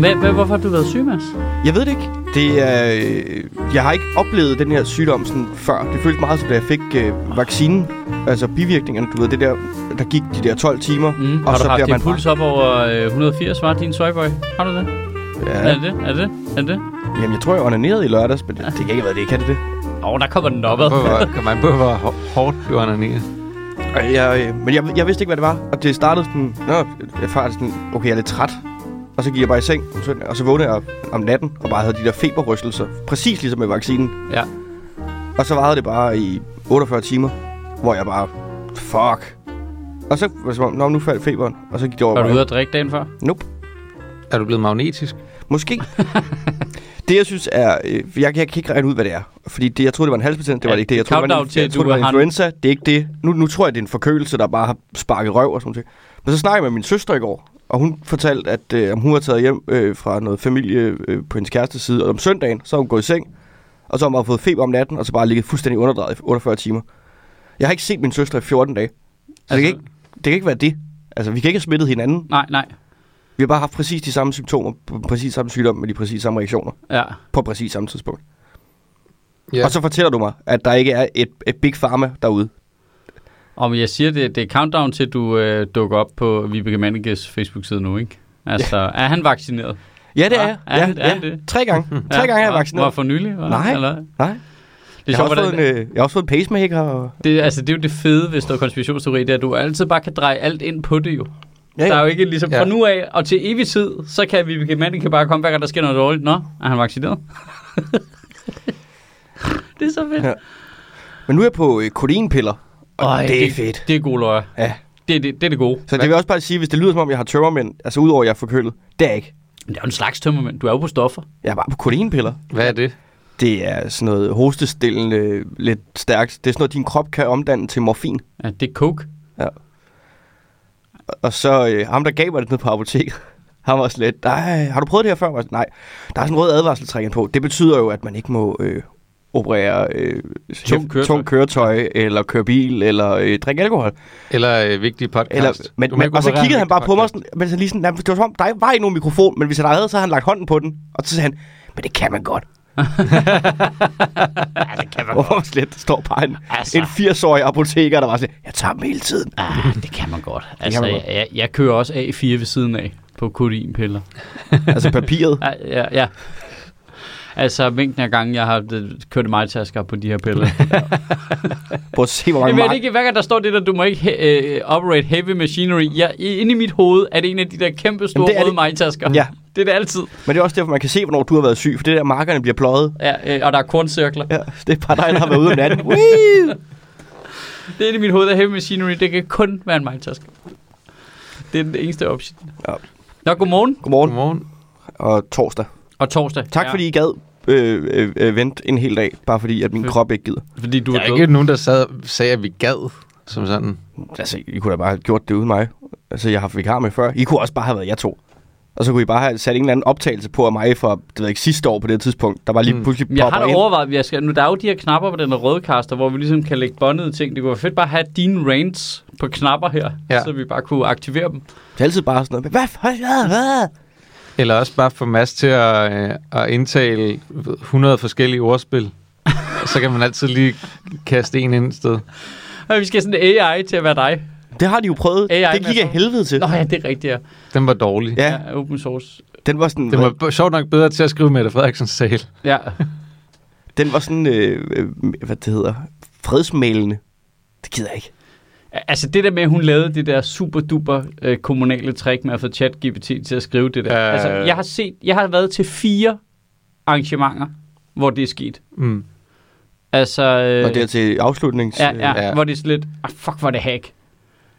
Hvad, hvad, hvorfor har du været syg, Mads? Jeg ved det ikke. Det er, øh, jeg har ikke oplevet den her sygdom sådan før. Det føltes meget som, da jeg fik øh, vaccinen. Altså bivirkningerne, du ved, det der, der gik de der 12 timer. Mm. Og har så du haft bliver din man puls op over øh, 180, var din soyboy? Har du det? Ja, Er det? Er det? Er det jamen, jeg tror, jeg onanerede i lørdags, men det, det kan ikke været det. Kan det det? Åh, oh, der kommer den. Hvor, kan man på, hvor hår- hårdt du onanerer? Jeg, øh, men jeg, jeg vidste ikke, hvad det var. Og det startede sådan... Nå, jeg var sådan... Okay, jeg er lidt træt. Og så gik jeg bare i seng om søndag, og så vågnede jeg om natten og bare havde de der feberrystelser. Præcis ligesom med vaccinen. Ja. Og så varede det bare i 48 timer, hvor jeg bare... Fuck. Og så var det som om, Nå, nu faldt feberen. Og så gik det over. Var du ude at drikke dagen før? Nope. Er du blevet magnetisk? Måske. det, jeg synes er... Øh, jeg, jeg kan ikke regne ud, hvad det er. Fordi det, jeg troede, det var en halsbetændelse. Det var det ikke det. Jeg troede, det var en, til, jeg troede, det var en en- influenza. Det er ikke det. Nu, nu tror jeg, det er en forkølelse, der bare har sparket røv og sådan noget. Men så snakkede jeg med min søster i går. Og hun fortalte, at øh, om hun var taget hjem øh, fra noget familie øh, på hendes kærestes side. Og om søndagen, så har hun gået i seng. Og så har hun bare fået feber om natten, og så bare ligget fuldstændig underdrejet i 48 timer. Jeg har ikke set min søster i 14 dage. Så altså, det, kan ikke, det kan ikke være det. Altså, vi kan ikke have smittet hinanden. Nej, nej. Vi har bare haft præcis de samme symptomer, på præcis samme sygdom, med de præcis samme reaktioner, Ja. på præcis samme tidspunkt. Ja. Ja. Og så fortæller du mig, at der ikke er et, et big pharma derude. Om jeg siger, det, det er countdown til, du øh, dukker op på Vibeke Manniges Facebook-side nu, ikke? Altså, ja. er han vaccineret? Ja, det Ja, er jeg. er ja, han- er ja. han det? Tre gange. Tre gange er jeg Var vaccineret. for nylig? Var? Nej. Eller? Nej. Det Jeg er har, sjovt, fået hvordan, en, øh, jeg har også fået en pacemaker. Og... det, altså, det er jo det fede, hvis der er konspirationsteori, det er, at du altid bare kan dreje alt ind på det jo. Ja, Der er ja. jo ikke ligesom Ja. fra nu af og til evig tid, så kan Vibeke Manning bare komme hver gang, der sker noget dårligt. Nå, er han vaccineret? det er så fedt. Ja. Men nu er jeg på øh, kodinpiller, og Øj, det er fedt. Det er gode løjer. Ja. Det, er det, det er det gode. Så det vil jeg også bare sige, hvis det lyder som om, jeg har tømmermænd, altså udover at jeg er forkølet, det er jeg ikke. Men det er jo en slags tømmermænd. Du er jo på stoffer. Jeg er bare på kodinpiller. Hvad er det? Det er sådan noget hostestillende, lidt stærkt. Det er sådan noget, din krop kan omdanne til morfin. Ja, det er coke. Og så øh, ham, der gav mig det ned på apoteket, han var lidt, nej, har du prøvet det her før? Jeg var sådan, Nej, der er sådan en rød advarselstrækken på. Det betyder jo, at man ikke må øh, operere øh, Tung køretøj. tung køretøj, eller køre bil, eller øh, drikke alkohol. Eller øh, vigtig podcast? Eller, men, men, og så kiggede han bare på mig, sådan, men så lige sådan, "Jamen, det var som om, der var ikke nogen mikrofon, men hvis han havde, så havde han lagt hånden på den. Og så sagde han, men det kan man godt. Ja, det kan man Og slet, der står bare en, Altså. en 80-årig apoteker, der var sådan, jeg tager dem hele tiden. Ah, det kan man godt. Altså, man jeg, godt. jeg, jeg kører også A4 ved siden af på kodinpiller. altså papiret. Ja, ja, ja. Altså, mængden af gange, jeg har øh, kørt mig tasker på de her piller. Prøv at se, hvor Jeg mange ved mark- ikke, hver gang der står det der, du må ikke he- uh, operate heavy machinery. Jeg, inde i mit hoved er det en af de der kæmpe store røde det. majtasker. Ja. Det er det altid. Men det er også derfor, man kan se, hvornår du har været syg, for det der markerne bliver pløjet. Ja, øh, og der er korncirkler. Ja, det er bare dig, der har været ude om natten. Det er inde i mit hoved, der heavy machinery. Det kan kun være en majtaske. Det er den eneste option. Ja. Nå, godmorgen. Godmorgen Godmorgen. og torsdag. Og torsdag. Tak ja. fordi I gad øh, øh, øh, vente en hel dag, bare fordi at min Fedt. krop ikke gider. Fordi du Der er, er ikke nogen, der sad, sagde, at vi gad som sådan. Altså, I kunne da bare have gjort det uden mig. Altså, jeg har haft vikar med før. I kunne også bare have været jeg to. Og så kunne I bare have sat en eller anden optagelse på af mig for, det ved ikke, sidste år på det tidspunkt. Der var lige Mm. pludselig Jeg har da overvejet, jeg skal, nu der er jo de her knapper på den her rødkaster, hvor vi ligesom kan lægge båndede ting. Det kunne være fedt bare at have dine rants på knapper her, Ja. ja. så vi bare kunne aktivere dem. Det er altid bare sådan noget. Hvad? Hvad? Hvad? Hvad? Eller også bare få Mads til at, øh, at indtale 100 forskellige ordspil. så kan man altid lige kaste en ind et sted. Og vi skal have sådan en AI til at være dig. Det har de jo prøvet. AI det gik af helvede til. Nå ja, det er rigtigt, ja. Den var dårlig. Ja, ja open source. den var sådan, Den var b- sjovt nok bedre til at skrive Mette Frederiksens tale. Ja. den var sådan øh, øh, hvad det hedder, fredsmælende. Det gider jeg ikke. Altså det der med, at hun lavede det der super duper øh, kommunale trick med at få ChatGPT til at skrive det der. Øh. Altså, jeg har set, jeg har været til fire arrangementer, hvor det er sket. Mm. Altså, øh, Og det er til afslutnings... Ja, ja, Ja. hvor det er sådan lidt, ah, fuck, hvor er det hack.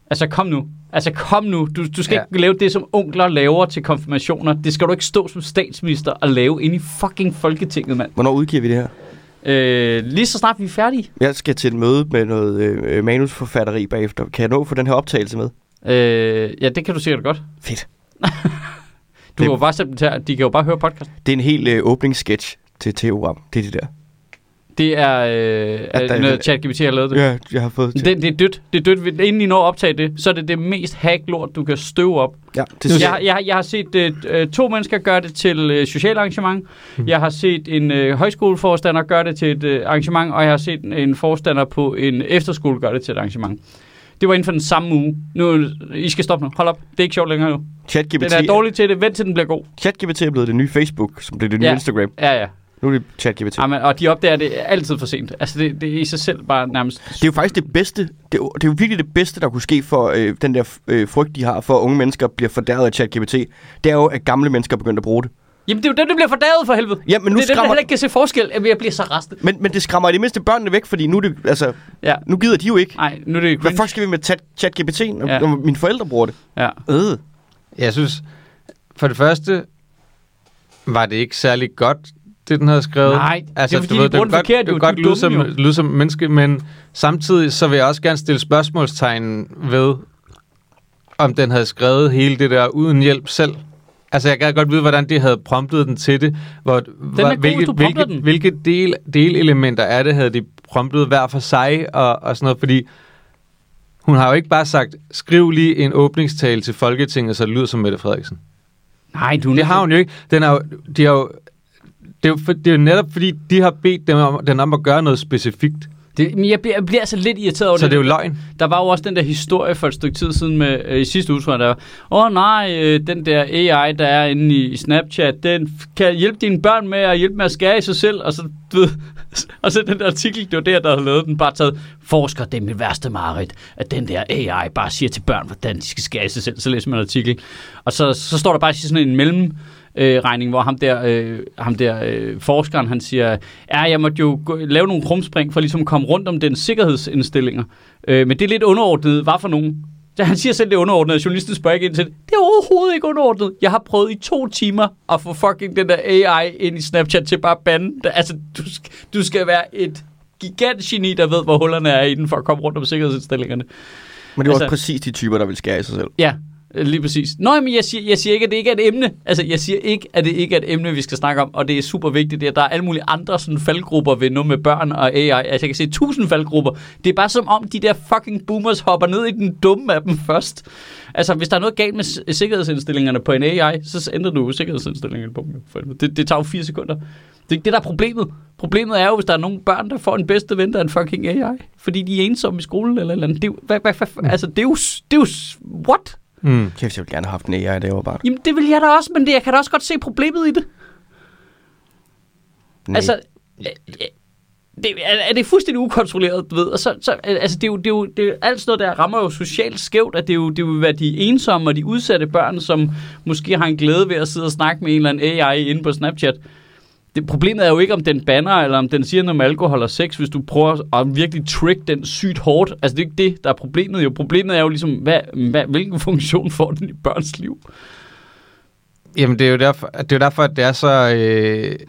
Altså, kom nu. Altså, kom nu. Du, du skal Ja. ja. ikke lave det, som onkler laver til konfirmationer. Det skal du ikke stå som statsminister og lave ind i fucking Folketinget, mand. Hvornår udgiver vi det her? Øh, lige så snart vi er færdige. Jeg skal til et møde med noget øh, manusforfatteri bagefter. Kan jeg nå at få den her optagelse med? Øh, ja, det kan du sikkert godt. Fedt. Du Det- kan jo bare til, de kan jo bare høre podcast. Det er en helt øh, åbningssketch til TV-program. Det er det der. Det er øh, At der- noget ChatGPT har lavet det. Ja, jeg har fået til. Det, det er dødt. Det er dødt. Inden I når at optage det, så er det det mest hacklort, du kan støve op. Ja, det Jeg, jeg, har- jeg har set øh, øh, to mennesker gøre det til øh, socialt arrangement. Mhm. Jeg har set en øh, højskoleforstander gøre det til et øh, arrangement, og jeg har set en forstander på en efterskole gøre det til et arrangement. Det var inden for den samme uge. Nu, I skal stoppe nu. Hold op. Det er ikke sjovt længere nu. ChatGPT, Den er dårlig til det. Vent til den bliver god. ChatGPT er blevet det nye Facebook, som blev det nye Ja. Instagram. Ja, ja. Nu er det ChatGPT. Amen, og de opdager det altid for sent. Altså, det, det er i sig selv bare nærmest... Det er jo faktisk det bedste, det er jo, det er jo virkelig det bedste, der kunne ske for øh, den der øh, frygt, de har for, at unge mennesker bliver fordærvet af ChatGPT. Det er jo, at gamle mennesker begynder at bruge det. Jamen, det er jo dem, der bliver fordavet for helvede. Ja, men nu det er dem, der skræmmer- heller ikke kan se forskel. Jamen, jeg bliver så rastet. Men, men det skræmmer i det mindste børnene væk, fordi nu, er det, altså, Ja. nu gider de jo ikke. Nej, nu er det Hvad fuck skal vi med chat- ChatGPT, når, ja. når mine forældre bruger det? Ja. Øh. Jeg synes, for det første var det ikke særlig godt, det den havde skrevet. Nej, det er fordi, du de bruger det den forkert, det jo. kan godt De lyde som, lyde som menneske, men samtidig så vil jeg også gerne stille spørgsmålstegn ved, om den havde skrevet hele det der uden hjælp selv. Altså, jeg kan godt vide, hvordan de havde promptet den til det. Hvor, god, hvilke, prompter hvilke, den. hvilke del, delelementer er det, havde de promptet hver for sig og, og sådan noget, fordi hun har jo ikke bare sagt, skriv lige en åbningstale til Folketinget, så det lyder som Mette Frederiksen. Nej, du Det har hun jo ikke. Den er jo, de har jo, er jo for, det er jo netop fordi, de har bedt dem om, den om at gøre noget specifikt. Det, men jeg bliver, jeg bliver altså lidt irriteret over Så det er jo løgn. Der var jo også den der historie for et stykke tid siden med, øh, i sidste uge, tror jeg, der var, åh oh, nej, øh, den der AI, der er inde i Snapchat, den kan hjælpe dine børn med at hjælpe med at skære i sig selv, og så, du ved, og så den der artikel, det var der, der havde lavet den, bare taget, forsker, det er mit værste mareridt, at den der AI bare siger til børn, hvordan de skal skære i sig selv, så læser man en artikel, og så, så står der bare sådan en mellem, øh, regning, hvor ham der, øh, ham der øh, forskeren, han siger, ja, jeg måtte jo gå, lave nogle krumspring for ligesom at komme rundt om den sikkerhedsindstillinger. Øh, men det er lidt underordnet. Hvad for nogen? Ja, han siger selv, det er underordnet, journalisten spørger ikke ind til det. Det er overhovedet ikke underordnet. Jeg har prøvet i to timer at få fucking den der AI ind i Snapchat til bare at bande. Altså, du skal, du skal være et gigantgeni, der ved, hvor hullerne er i den, for at komme rundt om sikkerhedsindstillingerne. Men det er Altså- også præcis de typer, der vil skære i sig selv. Ja, Øh, lige præcis. Nå, men jeg siger, jeg siger ikke, at det ikke er et emne. Altså, jeg siger ikke, at det ikke er et emne, vi skal snakke om, og det er super vigtigt. Det der er alle mulige andre sådan faldgrupper ved noget med børn og AI. Altså, jeg kan se tusind faldgrupper. Det er bare som om, de der fucking boomers hopper ned i den dumme af dem først. Altså, hvis der er noget galt med sikkerhedsindstillingerne på en AI, så ændrer du sikkerhedsindstillingerne på dem. Det, det tager jo fire sekunder. Det er ikke det, der er problemet. Problemet er jo, hvis der er nogle børn, der får en bedste ven, der er en fucking AI. Fordi de er ensomme i skolen eller eller andet. Det er, jo- hvad, hvad, hvad, altså, det er jo... Det er jo what? Mm. Kæft, jeg ville gerne have haft en AI, da jeg var barn. Jamen, det vil jeg da også, men det, jeg kan da også godt se problemet i det. Nej. Altså, øh, øh, det, er, er det fuldstændig ukontrolleret, du ved? Og så, så, øh, altså, det er jo, det er jo, det er, alt sådan noget der rammer jo socialt skævt, at det er jo, det vil være de ensomme og de udsatte børn, som måske har en glæde ved at sidde og snakke med en eller anden AI inde på Snapchat. Det, problemet er jo ikke, om den banner, eller om den siger noget med alkohol og sex, hvis du prøver at virkelig trick den sygt hårdt. Altså, det er ikke det, der er problemet jo. Problemet er jo ligesom, hvad, hvad, hvilken funktion får den i børns liv? Jamen, det er jo derfor, det er jo derfor at det er så... Øh,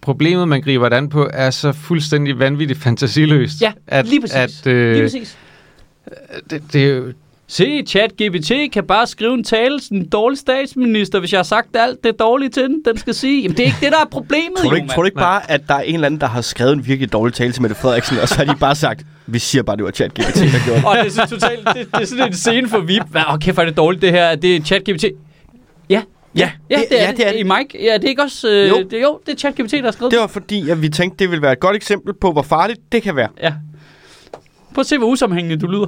problemet, man griber det an på, er så fuldstændig vanvittigt fantasiløst. Ja, at, lige præcis. At, øh, Lige præcis. det, det er jo, Se, ChatGPT kan bare skrive en tale til en dårlig statsminister, hvis jeg har sagt alt det dårlige til den, den skal sige. Jamen, det er ikke det, der er problemet, Tror du jo, ikke, mand. tror du ikke bare, at der er en eller anden, der har skrevet en virkelig dårlig tale til Mette Frederiksen, og så har de bare sagt, vi siger bare, det var ChatGPT, der gjorde det. Og det er, så totalt, det, det er sådan en scene for VIP. Hvad, åh, kæft, er det dårligt, det her. Det er ChatGPT. Ja, Ja, ja, det, det er ja, det er det. I Mike, ja, det er ikke også... Øh, Jo. Det, jo, det er ChatGPT, der har skrevet Det var fordi, at vi tænkte, det ville være et godt eksempel på, hvor farligt det kan være. Ja. Prøv at se, hvor usammenhængende du lyder.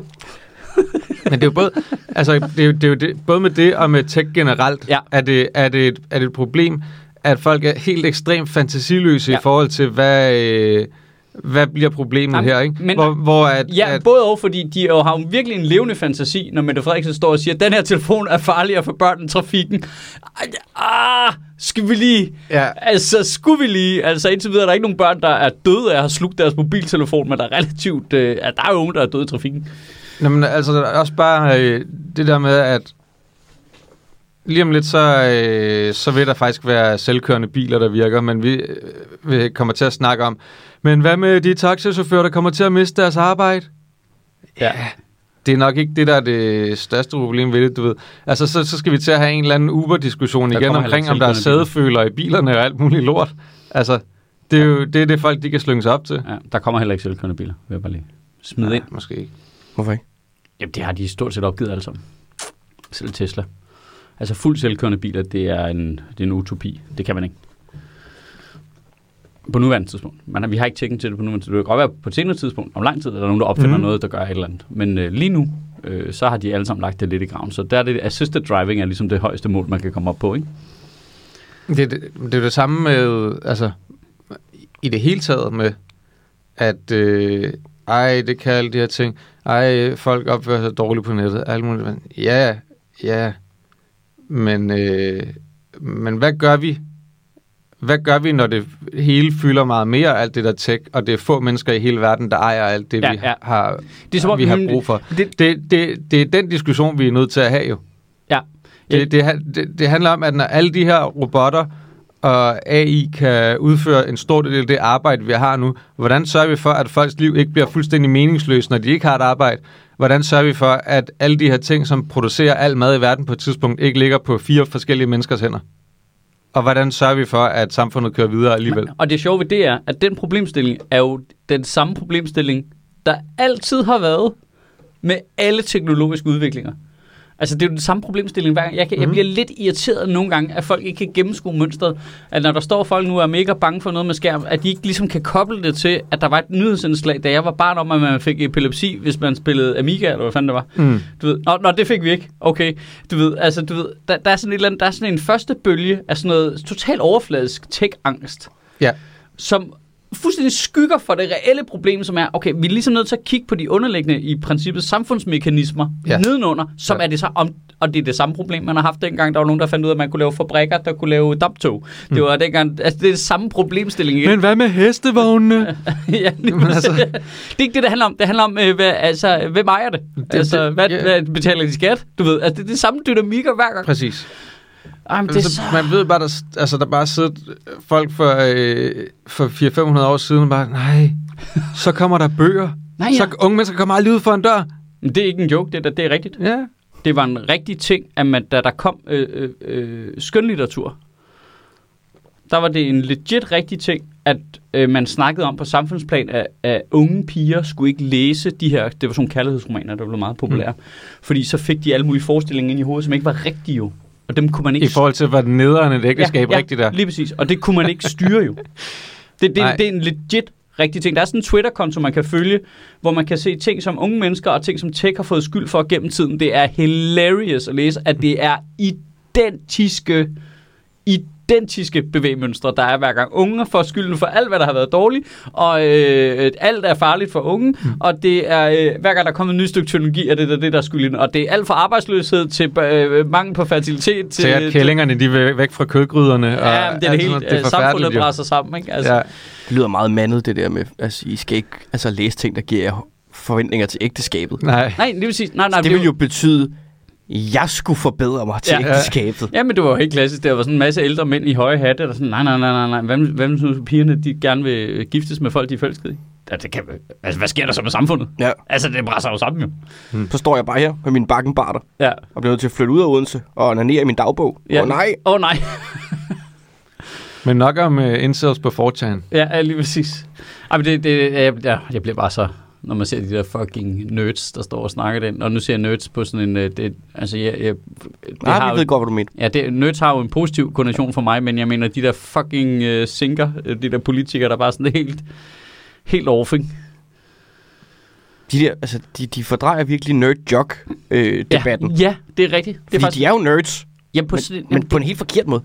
Men det er jo både, altså, det er jo, det er jo det, både med det og med tech generelt, Ja. er, det, er, det et, er det et problem, at folk er helt ekstremt fantasiløse Ja. i forhold til, hvad, øh, hvad bliver problemet Jamen, her, ikke? men- hvor, hvor at, Ja, at, både og, fordi de jo har jo virkelig en levende fantasi, når Mette Frederiksen står og siger, at den her telefon er farligere for børn end trafikken. Ah, skal vi lige... ja, Altså, skulle vi lige... Altså, indtil videre er der ikke nogen børn, der er døde af at have slugt deres mobiltelefon, men der er relativt... Øh, at der er jo nogen, der er døde i trafikken. Nå, men altså er også bare øh, det der med, at lige om lidt, så, øh, så vil der faktisk være selvkørende biler, der virker, men vi, øh, vi kommer til at snakke om, men hvad med de taxichauffører, der kommer til at miste deres arbejde? Ja. Det er nok ikke det, der er det største problem ved det, du ved. Altså, så, så skal vi til at have en eller anden Uber-diskussion Der igen omkring, om der er sædeføler i bilerne og alt muligt lort. Altså, Det er jo det, er det folk, de kan slynge sig op til. Ja, der kommer heller ikke selvkørende biler, vil jeg bare lige smide Nej, ind. måske ikke. Hvorfor ikke? Jamen, det har de stort set opgivet sammen. Selv Tesla. Altså fuld selvkørende biler, det er en, det er en utopi. Det kan man ikke. På nuværende tidspunkt. Man, vi har ikke tjekken til det på nuværende tidspunkt. Det kan godt være på et senere tidspunkt. Om lang tid er der nogen, der opfinder mm. noget, der gør et eller andet. Men øh, lige nu, øh, så har de alle sammen lagt det lidt i graven. Så der er det assisted driving er ligesom det højeste mål, man kan komme op på, ikke? Det, det, det er det samme med, altså, i det hele taget med, at, øh, ej, det kan alle de her ting, ej, folk opfører sig dårligt på nettet, alt muligt. Ja, ja, men, øh, men hvad gør vi? Hvad gør vi, når det hele fylder meget mere, alt det der tech, og det er få mennesker i hele verden, der ejer alt det, Ja, vi ja. har, Det er som om, vi har brug for? Det, Det, det, det er den diskussion, vi er nødt til at have jo. ja. Det, det, det, det handler om, at når alle de her robotter og AI kan udføre en stor del af det arbejde, vi har nu, hvordan sørger vi for, at folks liv ikke bliver fuldstændig meningsløst, når de ikke har et arbejde? Hvordan sørger vi for, at alle de her ting, som producerer al mad i verden på et tidspunkt, ikke ligger på fire forskellige menneskers hænder? Og hvordan sørger vi for, at samfundet kører videre alligevel? Og det sjove ved det er, at den problemstilling er jo den samme problemstilling, der altid har været med alle teknologiske udviklinger. Altså, det er jo den samme problemstilling hver gang. Jeg, kan, jeg Mhm. bliver lidt irriteret nogle gange, at folk ikke kan gennemskue mønstret. At når der står folk nu og er mega bange for noget med skærm, at de ikke ligesom kan koble det til, at der var et nyhedsindslag, da jeg var barn om, at man fik epilepsi, hvis man spillede Amiga, eller hvad fanden det var. Mm. Du ved, nå, nå, det fik vi ikke. Okay. Du ved, altså, du ved, der, der er sådan et eller andet, der er sådan en første bølge af sådan noget totalt overfladisk tech-angst Ja. som fuldstændig skygger for det reelle problem, som er, okay, vi er ligesom nødt til at kigge på de underliggende, i princippet, samfundsmekanismer Ja. nedenunder, som Ja. er det så om, og det er det samme problem, man har haft dengang, der var nogen, der fandt ud af, at man kunne lave fabrikker, der kunne lave damptog. Mm. Det var dengang, altså det er det samme problemstilling. ikke? Men hvad med hestevognene? ja, lige Men altså-. Det er ikke det, det handler om. Det handler om, øh, hvad, altså, hvem ejer det? Det- det altså, det- hvad, ja. hvad betaler de skat? Du ved, altså, det er det samme dynamikker hver gang. Præcis. Ej, men det er Altså, så... Man ved bare, der, altså, der bare sidder folk for, øh, for 400-500 år siden, bare, nej, så kommer der bøger. Nej, Så ja. unge mennesker kommer aldrig ud for en dør. Men det er ikke en joke, det, er, det er rigtigt. Ja. Det var en rigtig ting, at man, da der kom øh, øh, øh, skønlitteratur, der var det en legit rigtig ting, at øh, man snakkede om på samfundsplan, at, at unge piger skulle ikke læse de her, det var sådan kærlighedsromaner, der blev meget populære, mm. fordi så fik de alle mulige forestillinger ind i hovedet, som ikke var rigtige jo. Og dem kunne man ikke I forhold til, hvad nederen et ægteskab ja, ja, rigtigt er. Lige præcis. Og det kunne man ikke styre jo. Det, Nej. det, det er en legit rigtig ting. Der er sådan en Twitter-konto, man kan følge, hvor man kan se ting, som unge mennesker og ting, som tech har fået skyld for gennem tiden. Det er hilarious at læse, at det er identiske, identiske bevægmønstre, der er hver gang. Unge får skylden for alt, hvad der har været dårligt, og øh, alt er farligt for unge, mm. og det er, øh, hver gang der kommer et nyt stykke teknologi, er det der, det, der er skylden. Og det er alt fra arbejdsløshed til øh, mangel på fertilitet. Til at kællingerne, de er væk fra kødgryderne. og Ja, det er det hele. Det samfundet forfærdeligt, jo. brænder sammen, ikke? Altså, Ja. ja. Det lyder meget mandet, det der med, altså, I skal ikke altså, læse ting, der giver jer forventninger til ægteskabet. Nej. Nej, det vil sige... Nej, nej, det vil jo betyde, jeg skulle forbedre mig til Ja. ja. ægteskabet. Ja, men det var jo helt klassisk. Der var sådan en masse ældre mænd i høje hatte, der sådan, nej, nej, nej, nej, nej. Hvad, hvad hvis pigerne, de gerne vil giftes med folk, de er forelskede i? Ja, det kan, altså, hvad sker der så med samfundet? Ja. Altså, det brænder jo sammen jo. Så står jeg bare her med min bakkenbarter Ja. og bliver nødt til at flytte ud af Odense og onanere i min dagbog. Åh Ja. oh, nej, Åh, oh, nej. Men nok om uh, incels på 4chan. ja, ja, lige præcis. Ej, men det, det, jeg, jeg, jeg bliver bare så når man ser de der fucking nerds, der står og snakker den. Og nu ser jeg nerds på sådan en... øh, Det, altså, jeg, jeg, det nej, har vi jo- ved godt, hvad du mener. Ja, det, nerds har jo en positiv konnotation for mig, men jeg mener, de der fucking øh, sinker, øh, de der politikere, der bare sådan helt, helt ikke? De, der, altså, de, de fordrejer virkelig nerd-jock-debatten. Ja, ja, det er rigtigt. Det er Fordi de er jo nerds, ja, på men, sådan, men på en helt forkert måde.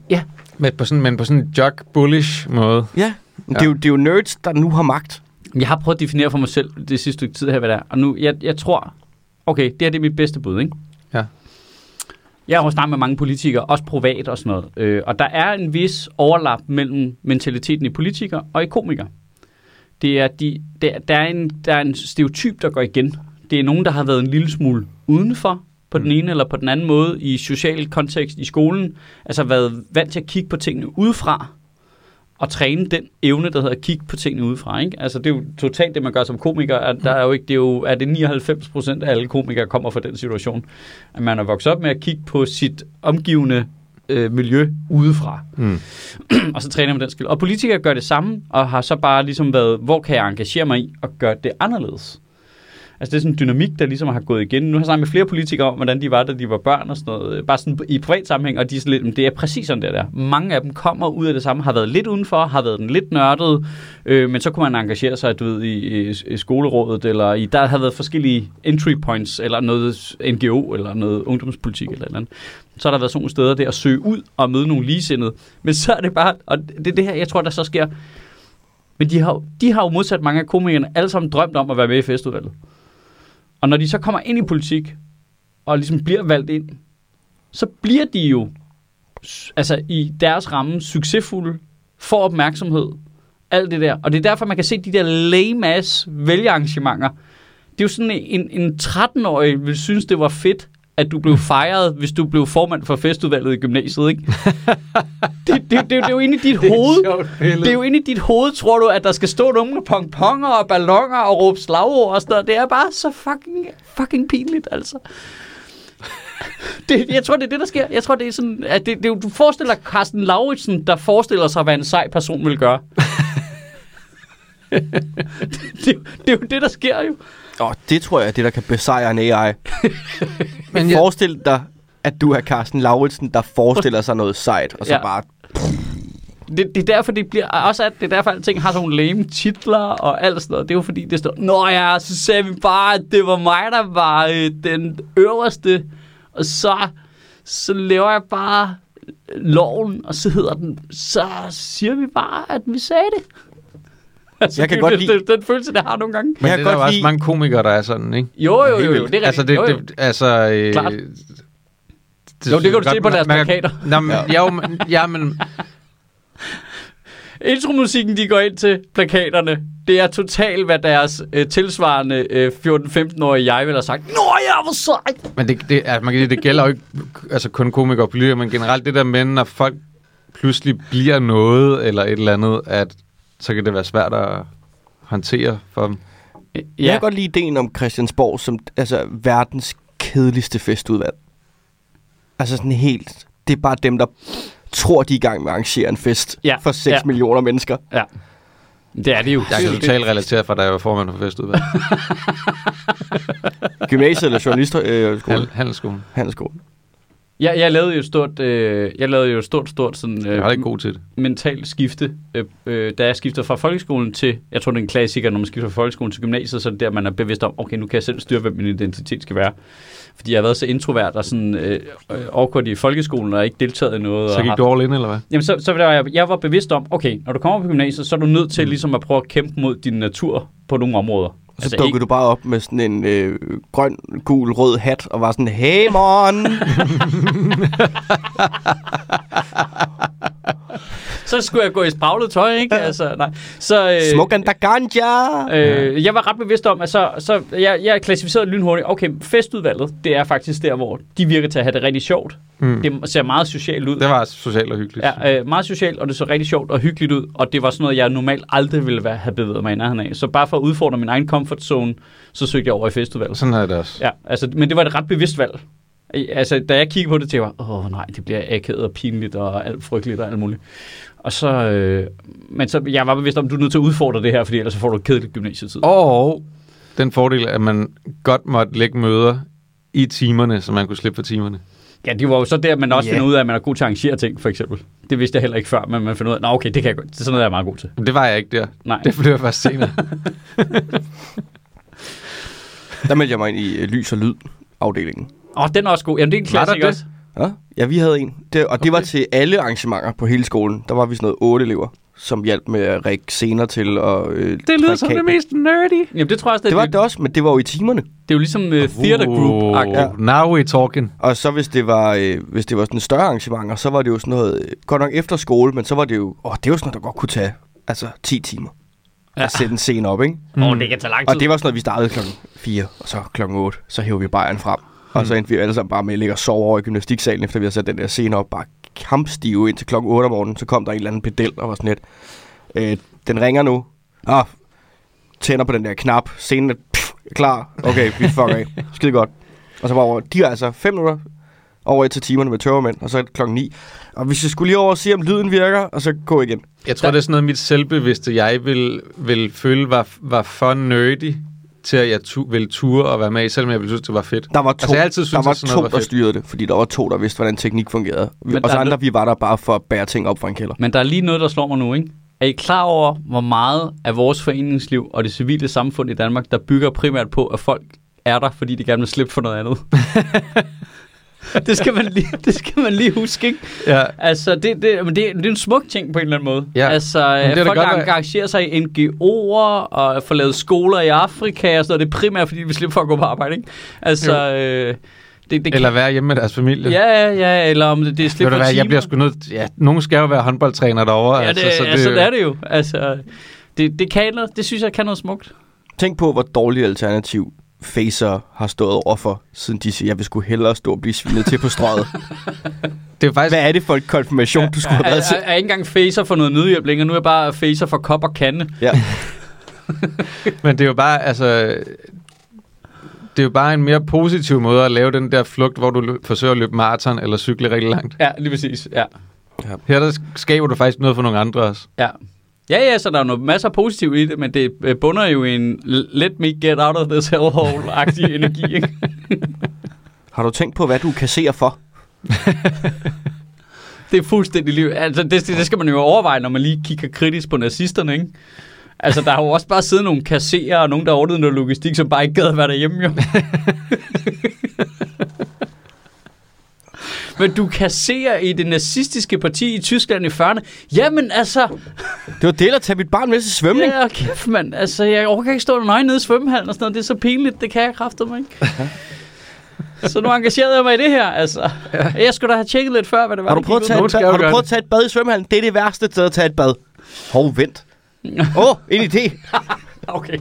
Men på sådan, men på sådan en jog bullish måde. Ja. Ja. Det, er jo, det er jo nerds, der nu har magt. Jeg har prøvet at definere for mig selv det sidste stykke tid her, hvad det er. Og nu, jeg, jeg tror, okay, det her det er mit bedste bud, ikke? Ja. Jeg har jo snakket med mange politikere, også privat og sådan noget. Øh, og der er en vis overlap mellem mentaliteten i politikere og i komikere. Det er de, der, der, er en, der er en stereotyp, der går igen. Det er nogen, der har været en lille smule udenfor, på den ene eller på den anden måde, i social kontekst i skolen. Altså været vant til at kigge på tingene udefra, og træne den evne, der hedder at kigge på tingene udefra. Ikke? Altså, det er jo totalt det, man gør som komiker. At der er jo ikke, det er jo, er det 99 procent af alle komikere kommer fra den situation. At man er vokset op med at kigge på sit omgivende øh, miljø udefra. Mm. og så træner man den skill. Og politikere gør det samme, og har så bare ligesom været, hvor kan jeg engagere mig i og gøre det anderledes? Altså det er sådan en dynamik, der ligesom har gået igen. Nu har jeg snakket med flere politikere om, hvordan de var, da de var børn og sådan noget. Øh, bare sådan i privat sammenhæng, og de er sådan lidt, det er præcis sådan det der. Mange af dem kommer ud af det samme, har været lidt udenfor, har været den lidt nørdet, øh, men så kunne man engagere sig, du ved, i, i, i skolerådet, eller i, der har været forskellige entry points, eller noget NGO, eller noget ungdomspolitik, eller andet. Så har der været sådan nogle steder der at søge ud og møde nogle ligesindede. Men så er det bare, og det er det her, jeg tror, der så sker. Men de har, de har jo modsat mange af komikerne alle sammen drømt om at være med i festudvalget. Og når de så kommer ind i politik, og ligesom bliver valgt ind, så bliver de jo altså i deres ramme succesfulde, får opmærksomhed, alt det der. Og det er derfor, man kan se de der lame ass vælgerarrangementer. Det er jo sådan en, en 13-årig vil synes, det var fedt, at du blev fejret, hvis du blev formand for festudvalget i gymnasiet, ikke? det, det, det, det, det er jo inde i dit hoved. Det er jo inde i dit hoved, tror du, at der skal stå nogle pongponger og ballonger og råbe slagord og sådan noget. Det er bare så fucking, fucking pinligt, altså. Det, jeg tror, det er det, der sker. Jeg tror, det er sådan, at det, det, du forestiller Carsten Lauritsen, der forestiller sig, hvad en sej person vil gøre. det, det, er det er jo det, der sker jo. Og det tror jeg er det, der kan besejre en AI. Men jeg- Forestil dig, at du er Carsten Lauritsen, der forestiller sig noget sejt, og så ja. bare... Det, det er derfor, det bliver, også at det er derfor, at ting har sådan nogle lame titler og alt sådan noget. Det er jo fordi, det står, Nå ja, så sagde vi bare, at det var mig, der var øh, den øverste. Og så, så laver jeg bare loven, og så hedder den, så siger vi bare, at vi sagde det. Altså, Jeg kan det, godt lide- det, den følelse, det har nogle gange. Men Jeg det kan er der jo godt også lide- mange komikere, der er sådan, ikke? Jo, jo, jo, jo, det er Altså, det, jo, jo. det, altså, øh, Klart. det, Jo, det kan du se på deres man- plakater. Nå, men, ja, jo, men, ja, men Intromusikken, de går ind til plakaterne, det er totalt, hvad deres øh, tilsvarende øh, 14-15-årige jeg vil have sagt. Nå ja, hvor sejt! Men det, det, altså, man kan sige, det gælder jo ikke altså kun komikere og politikere, men generelt det der med, når folk pludselig bliver noget eller et eller andet, at så kan det være svært at håndtere for dem. Ja. Jeg kan godt lide ideen om Christiansborg som altså, verdens kedeligste festudvalg. Altså sådan helt... Det er bare dem, der tror, de er i gang med at arrangere en fest Ja. for 6 Ja. millioner mennesker. Ja. Det er det jo. Jeg kan totalt relatere fra, da jeg var formand for festudvalg. Gymnasiet eller journalisterskole? Øh, skole. Handel, handelsskolen. Handelsskolen. Jeg, jeg lavede jo stort, øh, jeg lavede jo stort, stort sådan, Jeg øh, var ikke god til det. mentalt skifte, øh, øh, da jeg skiftede fra folkeskolen til, jeg tror det er en klassiker, når man skifter fra folkeskolen til gymnasiet, så er det der, man er bevidst om, okay, nu kan jeg selv styre, hvem min identitet skal være. Fordi jeg har været så introvert og sådan øh, øh, awkward i folkeskolen, og ikke deltaget i noget. Så og gik haft- du all in, eller hvad? Jamen, så, så var jeg, jeg var bevidst om, okay, når du kommer på gymnasiet, så er du nødt til Mm. ligesom at prøve at kæmpe mod din natur på nogle områder. Og så altså, dukkede du bare op med sådan en øh, grøn, gul, rød hat, og var sådan, hey, mon! Så skulle jeg gå i spraglet tøj, ikke? Altså, nej. Så, øh, Smoke da ganja! Øh, jeg var ret bevidst om, at så, så jeg, jeg klassificerede lynhurtigt, okay, festudvalget, det er faktisk der, hvor de virker til at have det rigtig sjovt. Mm. Det ser meget socialt ud. Det var socialt og hyggeligt. Ja, øh, meget socialt, og det så rigtig sjovt og hyggeligt ud, og det var sådan noget, jeg normalt aldrig ville være, have bevæget mig i nærheden af. Så bare for at udfordre min egen comfort zone, så søgte jeg over i festudvalget. Sådan havde jeg det også. Ja, altså, men det var et ret bevidst valg. Altså, da jeg kiggede på det, tænkte jeg, åh nej, det bliver akavet og pinligt og alt frygteligt og alt muligt. Og så, øh, men så, jeg var bevidst om, at du er nødt til at udfordre det her, fordi ellers så får du et kedeligt gymnasietid. Og den fordel, at man godt måtte lægge møder i timerne, så man kunne slippe for timerne. Ja, det var jo så der, man også Ja. finder ud af, at man er god til at arrangere ting, for eksempel. Det vidste jeg heller ikke før, men man finder ud af, at okay, det kan jeg godt. Det er sådan noget, jeg er meget god til. Det var jeg ikke der. Nej. Det blev jeg først senere. Der meldte jeg mig ind i øh, lys og lyd afdelingen. Åh, oh, den er også god. Jamen, det er en klassiker også. Ja, ja vi havde en. Det, og det var Okay. til alle arrangementer på hele skolen. Der var vi sådan noget otte elever, som hjalp med at række scener til. Og, øh, Det lyder som det kabler. mest nerdy. Jamen, det tror jeg også, det, Det var det også, men det var jo i timerne. det er jo ligesom uh, theater group Uh, Ja. Now we're talking. Og så hvis det var, øh, hvis det var sådan større arrangementer, så var det jo sådan noget, øh, godt nok efter skole, men så var det jo, åh, det var sådan noget, der godt kunne tage, altså 10 timer. Ja. At sætte en scene op, ikke? Åh, oh, det kan tage lang tid. Og det var sådan noget, vi startede klokken 4, og så klokken 8, så hævde vi bajeren frem. Og så endte vi alle sammen bare med at ligge og sove over i gymnastiksalen, efter vi havde sat den der scene op, bare kampstive indtil klokken 8 om morgenen. Så kom der en eller anden pedel, og var sådan lidt, øh, den ringer nu. Ah, tænder på den der knap. Scenen er pff, klar. Okay, vi fucker af. Skide godt. Og så var over, de er altså 5 minutter. over et til timerne med tørremænd, og så er det klokken 9. Og hvis jeg skulle lige over og se, om lyden virker, og så gå igen. Jeg tror, det er sådan noget, mit selvbevidste jeg vil, vil føle var, var for nerdy til, at jeg tu, ville ture og være med i, selvom jeg ville synes, det var fedt. Der var to, Altså, jeg altid der syntes, var at sådan to var der styrede det, fordi der var to, der vidste, hvordan teknik fungerede. Men og så der andre, vi var der bare for at bære ting op fra en kælder. Men der er lige noget, der slår mig nu, ikke? Er I klar over, hvor meget af vores foreningsliv og det civile samfund i Danmark, der bygger primært på, at folk er der, fordi de gerne vil slippe for noget andet? det, skal man lige, det skal man lige huske, ikke? Ja. Altså, det, det, men det, det er en smuk ting på en eller anden måde. Ja. Altså, Men det da folk godt, at- engagerer sig i NGO'er og får lavet skoler i Afrika og sådan noget. Det er primært, fordi de vil slippe for at gå på arbejde, ikke? Altså, øh, det, det Eller være hjemme med deres familie. Ja, ja, ja, eller om det, det er du for hvad, jeg bliver sgu nødt... Ja, nogen skal jo være håndboldtræner derovre. Ja, det, altså, det, altså, det er det jo. Altså, det, det, kan noget, det synes jeg kan noget smukt. Tænk på, hvor dårligt alternativ Facer har stået overfor, siden de siger, jeg vil sgu hellere stå og blive svinet til på strøget. Det er faktisk... Hvad er det for en konfirmation, du skulle have Jeg været til? er, er ikke engang facer for noget nødhjælp længere. Nu er jeg bare facer for kop og kande. Ja. Men det er jo bare, altså... Det er jo bare en mere positiv måde at lave den der flugt, hvor du forsøger at løbe maraton eller cykle rigtig langt. Ja, lige præcis. Ja. Her der skaber du faktisk noget for nogle andre også. Ja. Ja, ja, så der er noget masser af positivt i det, men det øh, bunder jo i en let me get out of this hellhole-agtig energi, ikke? Har du tænkt på, hvad du kasserer for? Det er fuldstændig liv. Altså, det, det skal man jo overveje, når man lige kigger kritisk på nazisterne, ikke? Altså, der har jo også bare siddet nogle kasserer og nogen, der ordnede noget logistik, som bare ikke gad at være derhjemme, jo. Men du kasserer i det nazistiske parti i Tyskland i 40'erne. Jamen altså, Det var det at tage mit barn med til svømning. ja, kæft mand. Altså, jeg orker ikke stå nøgen nede i svømmehallen og sådan noget. Det er så pinligt, det kan jeg kraftedeme ikke. Så nu engagerede jeg mig i det her, altså. Jeg skulle da have tjekket lidt før, hvad det var, Har du prøvet at tage ud du har du prøvet at tage et bad i svømmehallen? Det er det værste sted at tage et bad. Hov, vent. Åh, oh, en idé. Okay.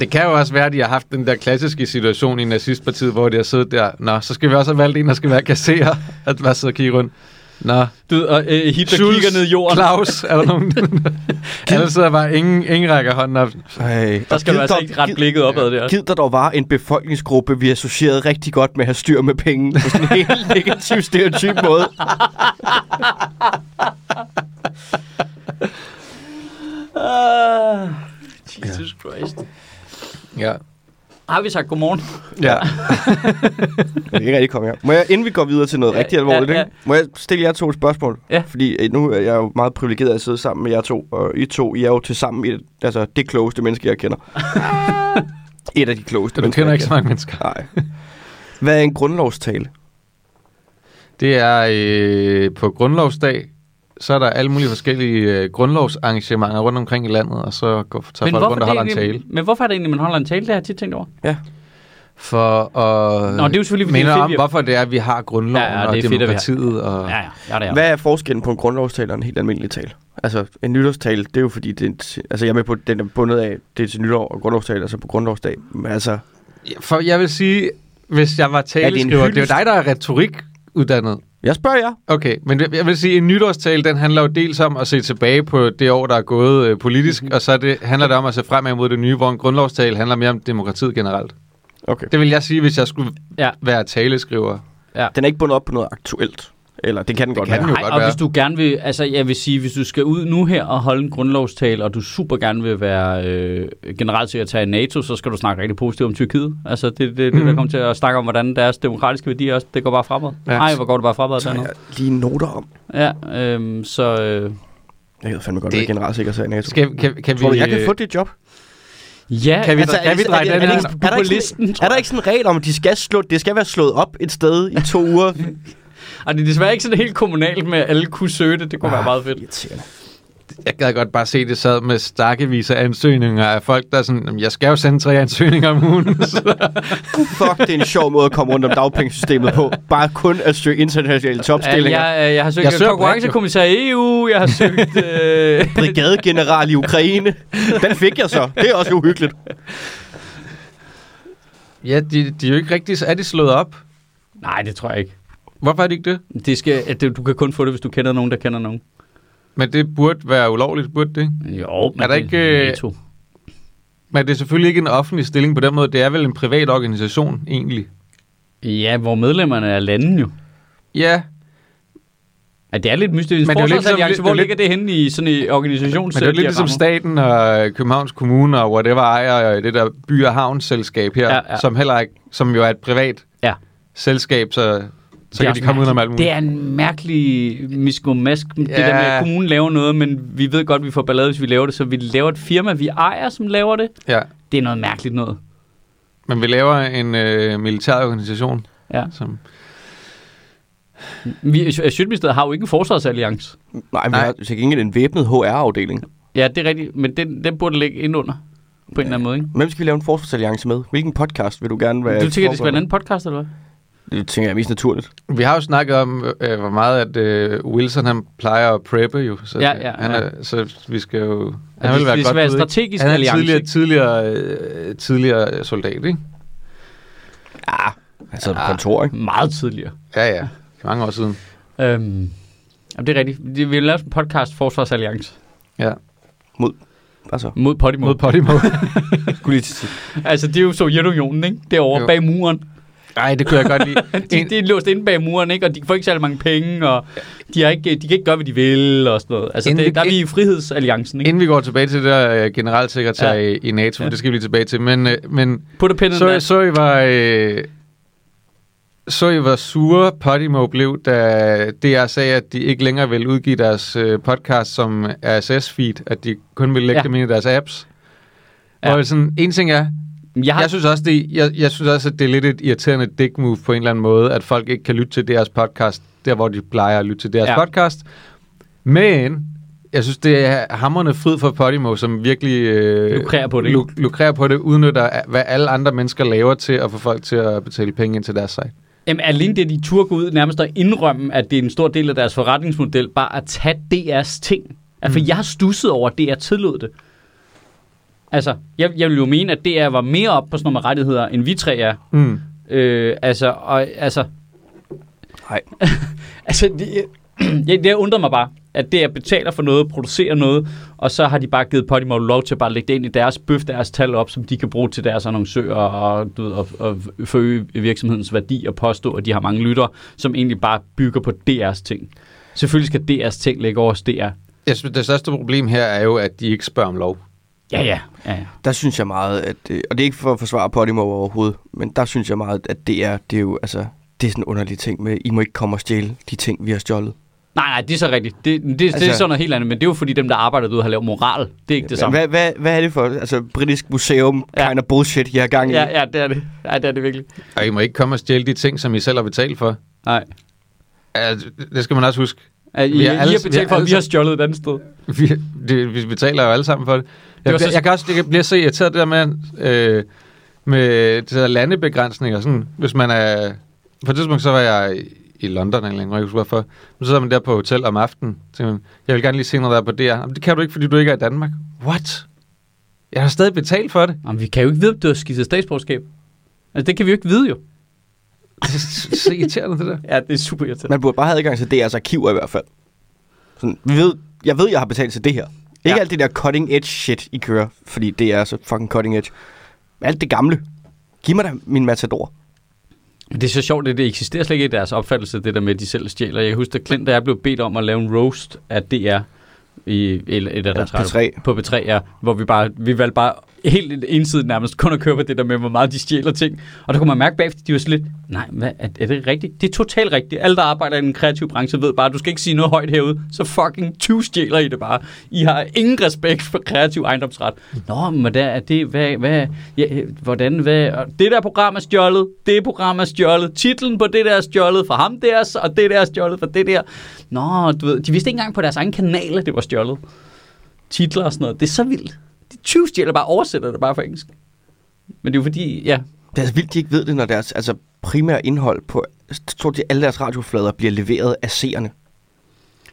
Det kan jo også være, at de har haft den der klassiske situation i nazistpartiet, hvor de har siddet der. Nå, så skal vi også have valgt en, der skal være kasserer. At bare sidde og kigge rundt. Nå, Du, og øh, Hitler Schulz, kigger ned i jorden. Claus, er der nogen? Alle sidder bare, ingen, ingen rækker hånden op. Ej, Der skal du altså ikke ret blikket opad der. Gid der dog var en befolkningsgruppe, vi associerede rigtig godt med at have styr med penge. På sådan en helt negativ, stereotyp måde. Uh, Jesus Christ. Ja. Har vi sagt godmorgen? ja. Jeg kan ikke rigtig komme her. Må jeg, inden vi går videre til noget Ja, rigtig alvorligt, ja, ja. Ikke? må jeg stille jer to et spørgsmål? Ja. Fordi øh, nu er jeg jo meget privilegeret at sidde sammen med jer to, og I to, I er jo til sammen i, altså, det klogeste menneske, jeg kender. et af de klogeste Du kender ikke så mange mennesker. Nej. Hvad er en grundlovstale? Det er øh, på grundlovsdag, så er der alle mulige forskellige øh, grundlovsarrangementer rundt omkring i landet, og så går, tager folk rundt og holder en det tale. egentlig, men hvorfor er det egentlig, man holder en tale? Det har jeg tit tænkt over. For at Nå, det er jo selvfølgelig, fordi minde det er fedt, om, hvorfor det er, at vi har grundloven Ja, ja, og det er fedt, at vi har- demokratiet. Og... Ja, ja. ja, det er. Hvad er forskellen på en grundlovstale og en helt almindelig tale? Altså, en nytårstale, det er jo fordi, det er, en- altså jeg er med på, den er bundet af, det er til nytår og grundlovstale, altså på grundlovsdag. Men altså, For jeg vil sige, hvis jeg var en taleskriver, det er jo dig, der er retorikuddannet. Jeg spørger jer. Okay, men jeg vil sige, en nytårstale, den handler jo dels om at se tilbage på det år, der er gået øh, politisk, Mhm. mm-hmm. og så det, handler det om at se fremad mod det nye, hvor en grundlovstale handler mere om demokratiet generelt. Okay. Det vil jeg sige, hvis jeg skulle Ja. være taleskriver. Den er ikke bundet op på noget aktuelt. Eller det kan den Det godt kan være. den jo Nej, godt og være. hvis du gerne vil, altså jeg vil sige, hvis du skal ud nu her og holde en grundlovstale, og du super gerne vil være øh, generalsekretær i NATO, så skal du snakke rigtig positivt om Tyrkiet. Altså det, det, det Mhm. der kommer til at snakke om, hvordan deres demokratiske værdier også, det går bare fremad. Ja. Nej, hvor går det bare fremad Så der har nu. jeg lige noter om. Ja, øhm, så... Øh, Jeg ved fandme godt, Det- generalsekretær i NATO. Skal, kan, kan Tror du, vi, jeg kan øh, få det job? ja, Kan vi, Altså, kan er vi dreje den er det her? ikke- på, er der på ikke sådan- listen, Er der ikke sådan en regel om, at de skal, slå, det skal være slået op et sted i to uger? Og det er desværre ikke sådan helt kommunalt med, at alle kunne søge det. Det kunne være meget fedt. Irriterende. Jeg gad godt bare se det sad med stakkevis af ansøgninger af folk, der er sådan, "Jamen, jeg skal jo sende tre ansøgninger om ugen. Så- Fuck, det er en sjov måde at komme rundt om dagpengesystemet på. Bare kun at søge internationale topstillinger. jeg, øh, jeg har søgt Jeg jeg konkurrencekommissær i EU, jeg har søgt... Øh, Brigadegeneral i Ukraine. Den fik jeg så. Det er også uhyggeligt. ja, de, de er jo ikke rigtig, er de slået op? nej, det tror jeg ikke. Hvorfor er de ikke det? Det skal, at det, du kan kun få det, hvis du kender nogen, der kender nogen. Men det burde være ulovligt, burde det ikke? Jo, men Er der det- ikke, øh, NATO. Men det er selvfølgelig ikke en offentlig stilling på den måde. Det er vel en privat organisation, egentlig. Ja, hvor medlemmerne er lande jo. Ja, Ja, det er lidt mystisk. Men det er lidt som- hvor det er ligger det henne i sådan en organisations... men det er lidt ligesom staten og Københavns Kommune og whatever ejer det der by- og havnselskab her, ja. ja. som heller ikke, som jo er et privat Ja. selskab, så, så kan de komme ud om alt muligt. Det er en mærkelig miskomask, det Ja. der med, at kommunen laver noget, men vi ved godt, at vi får ballade, hvis vi laver det, så vi laver et firma, vi ejer, som laver det. Ja. Det er noget mærkeligt noget. Men vi laver en øh, militær organisation, Ja. som... Vi, Sjøtministeriet har jo ikke en forsvarsalliance. Nej, vi Nej. har til gengæld en væbnet HR-afdeling. Ja, det er rigtigt, men den, den burde ligge ind under, på en eller anden måde, ikke? Hvem skal vi lave en forsvarsalliance med? Hvilken podcast vil du gerne være? Du tænker, det skal være en anden podcast, eller hvad? Det tænker jeg er mest naturligt. Vi har jo snakket om, øh, hvor meget at øh, Wilson han plejer at preppe jo. Så, Ja, ja, han er, så vi skal jo... Han det- vil være det godt være strategisk Han er alliance, tidligere, tidligere, øh, tidligere soldat, ikke? Ja, han sidder på kontor, ikke? Meget tidligere. Ja, ja. Mange år siden. Øhm, jamen, det er rigtigt. Vi vil lave en podcast, Forsvarsalliance, Ja. Altså, mod Podimo. Mod Podimo. Altså, det er jo Sovjetunionen, ikke? Derovre Jo. bag muren. Nej, det kunne jeg godt lide. De, de er låst inde bag muren, ikke? Og de får ikke særlig mange penge, og de, har ikke, de kan ikke gøre, hvad de vil, og sådan noget. Altså, Inden det, der er vi i frihedsalliancen, ikke? Inden vi går tilbage til det der øh, generalsekretær Ja. i, i NATO, Ja. det skal vi lige tilbage til, men, øh, men Put så, så I var... Øh, så I var sure Podimo blev, da DR sagde, at de ikke længere ville udgive deres øh, podcast som RSS-feed, at de kun ville lægge Ja. dem ind i deres apps. Ja. Og sådan, en ting er, Jeg har, jeg synes, også, det, jeg, jeg synes også, at det er lidt et irriterende dick move på en eller anden måde, at folk ikke kan lytte til deres podcast, der hvor de plejer at lytte til deres Ja. podcast. Men jeg synes, det er hammerne fryd for Podimo, som virkelig øh, Lukrerer på det, luk- lukrerer på det, udnytter, af- hvad alle andre mennesker laver til at få folk til at betale penge ind til deres site. Jamen, alene det, de turde gå ud nærmest at indrømme, at det er en stor del af deres forretningsmodel, bare at tage DR's ting. Altså. Mm. jeg har stusset over, at DR tillod det. Altså, jeg, jeg vil jo mene, at DR var mere op på sådan nogle rettigheder, end vi tre er. Mm. Øh, altså, og, altså, Nej. altså, det, jeg, det undrer mig bare, at DR betaler for noget, producerer noget, og så har de bare givet Podimo lov til at bare lægge det ind i deres bøf, deres tal op, som de kan bruge til deres annoncører og, du ved, og, og forøge virksomhedens værdi og påstå, at de har mange lyttere, som egentlig bare bygger på DR's ting. Selvfølgelig skal DR's ting ligge over hos DR. Jeg synes, det største problem her er jo, at de ikke spørger om lov. Ja, ja. ja, ja. Der synes jeg meget, at... øh, Og det er ikke for at forsvare Podimo overhovedet, men der synes jeg meget, at det er, det er jo... Altså, det er sådan en underlig ting med, I må ikke komme og stjæle de ting, vi har stjålet. Nej, nej, det er så rigtigt. Det, det, altså, det er Altså- sådan noget helt andet, men det er jo fordi dem, der arbejder derude, har lavet moral. Det er ikke det samme. Hvad, hvad, hvad er det for? Altså, britisk museum, Ja. ja. kind of bullshit, jeg har gang i. Ja, ja, det er det. Ja, det er det virkelig. Og I må ikke komme og stjæle de ting, som I selv har betalt for. Nej. Altså, det skal man også huske. Ja, I, Vi I er har alle- vi betalt er for, at vi har stjålet et andet sted. Vi, det, vi betaler jo alle sammen for det. Jeg, det så- så... jeg kan også jeg bliver så irriteret det der med, øh, med det der landebegrænsninger. Sådan, hvis man er... På et tidspunkt så var jeg i- i London, eller jeg kan ikke huske hvorfor. Men så sidder man der på hotel om aftenen. Tænker man, jeg vil gerne lige se noget der på DR. Jamen, det kan du ikke, fordi du ikke er i Danmark. What? Jeg har stadig betalt for det. Jamen, vi kan jo ikke vide, om du har skiftet statsborgerskab. Altså, det kan vi jo ikke vide jo. Det er så irriterende, det der. Ja, det er super irriterende. Man burde bare have adgang til DR's arkiver i hvert fald. Sådan, vi ved, jeg ved, jeg har betalt til det her. Ikke Ja. alt det der cutting edge shit, I kører, fordi det er så fucking cutting edge. Alt det gamle. Giv mig da min matador. Det er så sjovt, at det eksisterer slet ikke i deres opfattelse, det der med, at de selv stjæler. Jeg kan huske, at Klint, da jeg blev bedt om at lave en roast af DR i et, et af deres P3. radio- på B3, ja, hvor vi bare, vi valgte bare helt ensidigt nærmest kun at køre på det der med, hvor meget de stjæler ting. Og der kunne man mærke bagefter, de var sådan lidt, nej, hvad, er, er det rigtigt? Det er totalt rigtigt. Alle, der arbejder i den kreative branche, ved bare, du skal ikke sige noget højt herude, så fucking 20 stjæler I det bare. I har ingen respekt for kreativ ejendomsret. Nå, men der er det, hvad, hvad, ja, hvordan, hvad, og det der program er stjålet, det program er stjålet, titlen på det der er stjålet fra ham der, og det der er stjålet fra det der. Nå, du ved, de vidste ikke engang på deres egen kanal, at det var stjålet. Titler og sådan noget. Det er så vildt. De 20 stjæler bare oversætter det bare for engelsk. Men det er jo fordi, ja, Det er altså vildt, de ikke ved det, når deres altså, primære indhold på stort set alle deres radioflader bliver leveret af seerne.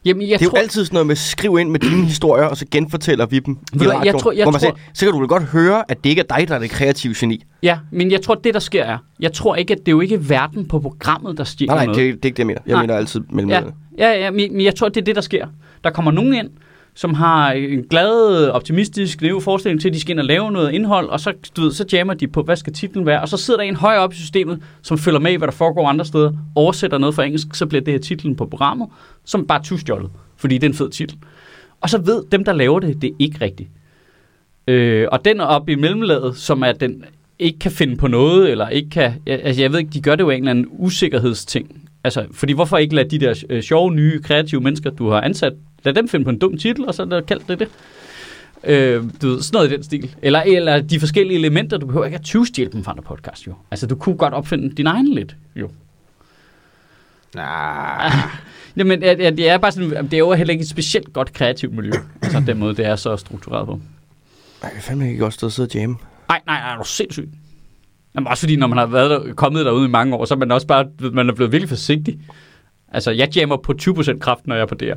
Jamen, jeg Jeg det er tror, jo altid sådan noget med, skriv ind med dine historier, og så genfortæller vi dem i hvad, jeg radioen. tror- jeg hvor man tror- siger, så kan du vel godt høre, at det ikke er dig, der er det kreative geni. ja, men jeg tror, det der sker er, jeg tror ikke, at det er jo ikke verden på programmet, der stjæler Nej, nej, noget. det, det er ikke det, jeg mener. Jeg Nej. mener altid mellem Ja, ja. ja, ja men, men jeg tror, det er det, der sker. Der kommer nogen ind, som har en glad, optimistisk, naiv forestilling til, at de skal ind og lave noget indhold, og så, du ved, så jammer de på, hvad skal titlen være, og så sidder der en højere op i systemet, som følger med i, hvad der foregår andre steder, oversætter noget fra engelsk, så bliver det her titlen på programmet, som bare tusjollet, fordi det er en fed titel. Og så ved dem, der laver det, det er ikke rigtigt. Øh, og den op i mellemlaget, som er den ikke kan finde på noget, eller ikke kan... Altså, jeg ved ikke, de gør det jo af en eller anden usikkerhedsting. Altså, fordi hvorfor ikke lade de der øh, sjove, nye, kreative mennesker, du har ansat, lad dem finde på en dum titel, og så lad kaldt det det. Øh, du ved, sådan noget i den stil. Eller, eller de forskellige elementer, du behøver ikke at tyvstjæle dem fra andre podcast, jo. Altså, du kunne godt opfinde din egen lidt, jo. Nah. Jamen, ja, ja, det er bare sådan, det er jo heller ikke et specielt godt kreativt miljø. altså, den måde, det er så struktureret på. Det er fandme ikke godt sted at sidde og jamme. Nej, nej, nej, er du sindssygt. Jamen også fordi, når man har været der, kommet derude i mange år, så er man også bare, man er blevet virkelig forsigtig. Altså, jeg jammer på 20% kraft, når jeg er på DR.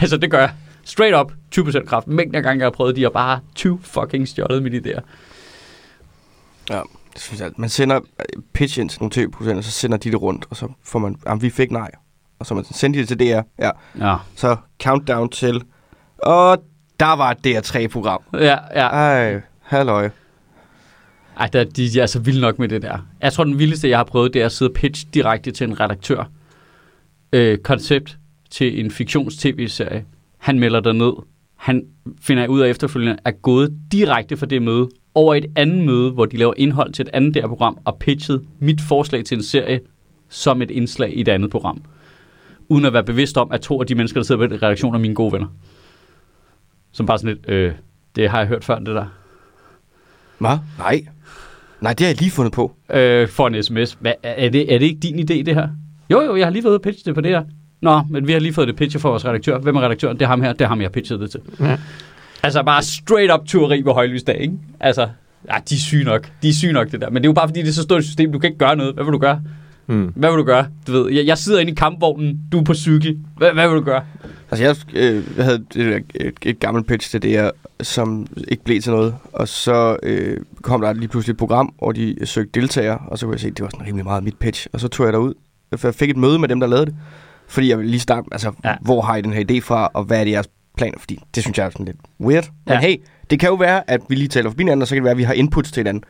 altså, det gør jeg. Straight up, 20% kraft. Mængden af gange, jeg har prøvet, de har bare 20 fucking stjålet mit idéer. Ja, det synes jeg. Man sender pitch ind til nogle tv-producenter, så sender de det rundt, og så får man, jamen, vi fik nej. Og så man sender de det til DR, ja. Ja, Så countdown til, og der var et DR3-program. ja, ja. Ej, halløj. Ej, der, de, de er så vilde nok med det der. Jeg tror, den vildeste, jeg har prøvet, det er at sidde og pitch direkte til en redaktør. Øh, koncept til en fiktions-tv-serie. Han melder der ned. Han finder ud af efterfølgende, at gået direkte fra det møde over et andet møde, hvor de laver indhold til et andet der program, og pitchet mit forslag til en serie som et indslag i et andet program. Uden at være bevidst om, at to af de mennesker, der sidder på den redaktion, er mine gode venner. Som bare sådan lidt, øh, det har jeg hørt før, det der. Hvad? Nej. Nej, det har jeg lige fundet på. øh, får en sms. Hvad, er, det, er det ikke din idé, det her? Jo, jo, jeg har lige været ude og pitche det på det her. Nå, men vi har lige fået det pitchet for vores redaktør. Hvem er redaktøren? Det er ham her. Det er ham, jeg har pitchet det til. Ja. Altså bare straight up tyveri på højlysdag, ikke? Altså, ja, de er syge nok. De er syge nok, det der. Men det er jo bare, fordi det er så stort et system. Du kan ikke gøre noget. Hvad vil du gøre? Hmm. Hvad vil du gøre? Du ved, jeg, jeg sidder inde i kampvognen. Du er på cykel. Hvad, hvad vil du gøre? Altså, jeg, øh, jeg havde det der, et, et gammelt pitch til DR, som ikke blev til noget. Og så øh, kom der lige pludselig et program, hvor de søgte deltagere, og så kunne jeg se, at det var sådan rimelig meget mit pitch. Og så tog jeg derud, for jeg fik et møde med dem, der lavede det. Fordi jeg ville lige starte, altså, Ja. hvor har I den her idé fra, og hvad er det jeres planer? Fordi det synes jeg er sådan lidt weird. Men Ja. hey, det kan jo være, at vi lige taler forbi hinanden, og så kan det være, at vi har inputs til hinanden.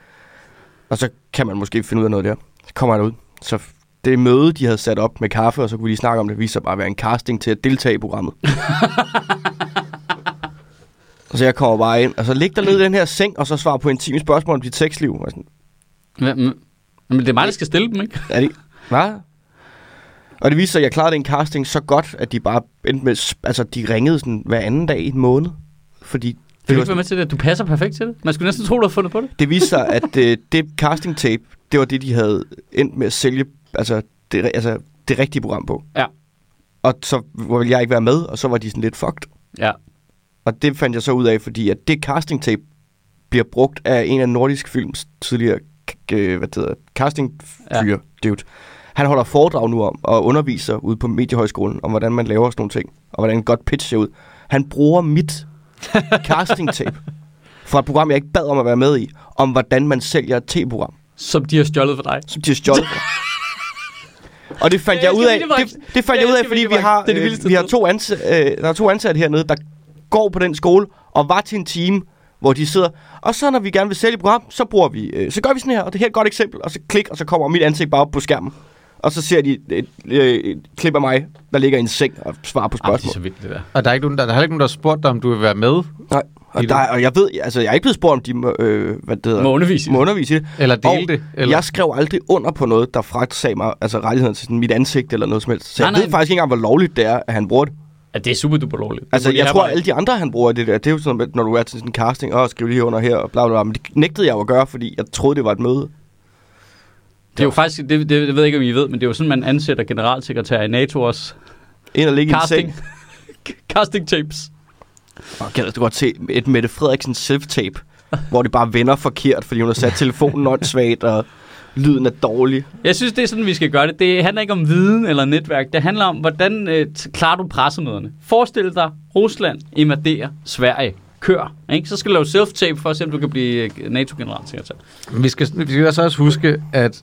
Og så kan man måske finde ud af noget der. Så kommer jeg derud. Så det møde, de havde sat op med kaffe, og så kunne vi lige snakke om det, viste sig bare at være en casting til at deltage i programmet. og så jeg kommer bare ind, og så ligger der ned i den her seng, og så svarer på intime spørgsmål om dit sexliv. Og sådan, Hvad, men, men det er mig, der skal stille dem, ikke? er det, hvad? Og det viste sig, at jeg klarede den casting så godt, at de bare endte med, altså de ringede sådan hver anden dag i en måned. Fordi Vil du det, ikke være med til det? Du passer perfekt til det. Man skulle næsten tro, du har fundet på det. det viste sig, at øh, det casting tape, det var det, de havde endt med at sælge, altså det, altså det rigtige program på. Ja. Og så ville jeg ikke være med, og så var de sådan lidt fucked. Ja. Og det fandt jeg så ud af, fordi at det casting tape bliver brugt af en af Nordisk Films tidligere øh, hvad det hedder, casting fyre, ja. dude. Han holder foredrag nu om og underviser ude på Mediehøjskolen om, hvordan man laver sådan nogle ting, og hvordan en godt pitch ser ud. Han bruger mit casting tape fra et program, jeg ikke bad om at være med i, om hvordan man sælger et tv-program, Som de har stjålet for dig. som de har stjålet. og det fandt Jeg jeg ud af, det, det fandt Jeg jeg ud af, fordi vi har, Det er det øh, vi har to ansatte, øh, der er to ansatte hernede, der går på den skole og var til en time, hvor de sidder, og så når vi gerne vil sælge et program, så bruger vi, øh, så gør vi sådan her, og det er her et godt eksempel, og så klik, og så kommer mit ansigt bare op på skærmen. Og så ser de et, et, et, et klip af mig, der ligger i en seng og svarer på Ej, det er spørgsmål. så vildt, det der. Og der er, ikke nogen, der, der er heller ikke nogen, der har spurgt dig, om du vil være med, Nej, og, der, og jeg ved, altså jeg er ikke blevet spurgt, om de må, øh, hvad det hedder, Må undervise i må det. undervise i det. eller dele Og det. Eller? Jeg skrev aldrig under på noget, der fragtsag mig altså rettigheden til sådan mit ansigt eller noget som helst. Så Nej, jeg nej. ved faktisk ikke engang, hvor lovligt det er, at han bruger det. Ja, det er super duper lovligt. Altså, jeg tror, bare- alle de andre, han bruger det der, det er jo sådan, at når du er til sådan en casting, og skriv lige under her, og bla bla bla, men det nægtede jeg jo at gøre, fordi jeg troede, det var et møde. Det er jo faktisk, det, det, det ved jeg ikke, om I ved, men det er jo sådan, man ansætter generalsekretær i NATO også. Ind og ligge i en Casting. seng. Casting tapes. Og kan du godt se et Mette Frederiksen self-tape, hvor det bare vender forkert, fordi hun har sat telefonen åndssvagt, og lyden er dårlig. Jeg synes, det er sådan, vi skal gøre det. Det handler ikke om viden eller netværk. Det handler om, hvordan øh, klarer du pressemøderne. Forestil dig, Rusland invaderer Sverige. Kør. Ikke? Så skal du lave self-tape for at se, om du kan blive øh, NATO-generalsekretær. Men Vi skal, vi skal altså også huske, at,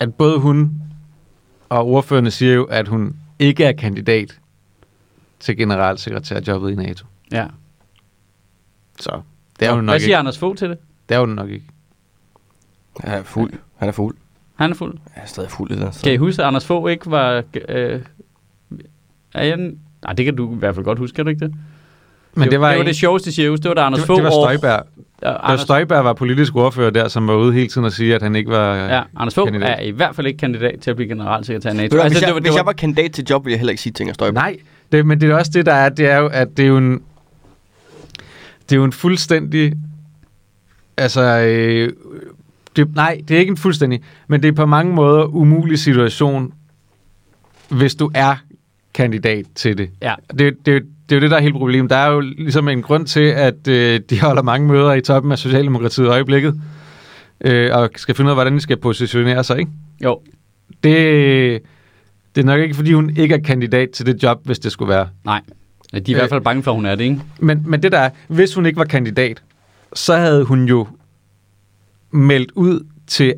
at både hun og ordførende siger jo, at hun ikke er kandidat til generalsekretærjobbet i NATO. Ja. Så det er jo nok Hvad siger ikke. Anders Fogh til det? Det er jo nok ikke. Han er fuld. Han er fuld. Han er fuld. Han er stadig fuld i den. Kan I huske, at Anders Fogh ikke var... Øh, er jeg, en- nej, det kan du i hvert fald godt huske, kan du ikke det? Men det var, det, var en- det sjoveste shows. Det var da Anders det, Fogh det var og- Støjberg. Ja, Da Anders, Støjberg var politisk ordfører der, som var ude hele tiden og sige, at han ikke var... ja, Anders Fogh kandidat. er i hvert fald ikke kandidat til at blive generalsekretær i NATO. Du, hvad, hvis, det jeg, var- hvis jeg var kandidat til job, ville jeg heller ikke sige ting af Støjberg. Nej, det, men det er også det, der er, det er jo, at det er jo en... Det er jo en fuldstændig... Altså... Øh, det, nej, det er ikke en fuldstændig, men det er på mange måder umulig situation, hvis du er kandidat til det. Ja. Det, det, det er jo det, der er helt problemet. Der er jo ligesom en grund til, at øh, de holder mange møder i toppen af Socialdemokratiet i øjeblikket, øh, og skal finde ud af, hvordan de skal positionere sig, ikke? Jo, Det, det er nok ikke, fordi hun ikke er kandidat til det job, hvis det skulle være. nej. De er i hvert fald bange for, at hun er det, ikke? Men, men det der er, hvis hun ikke var kandidat, så havde hun jo meldt ud til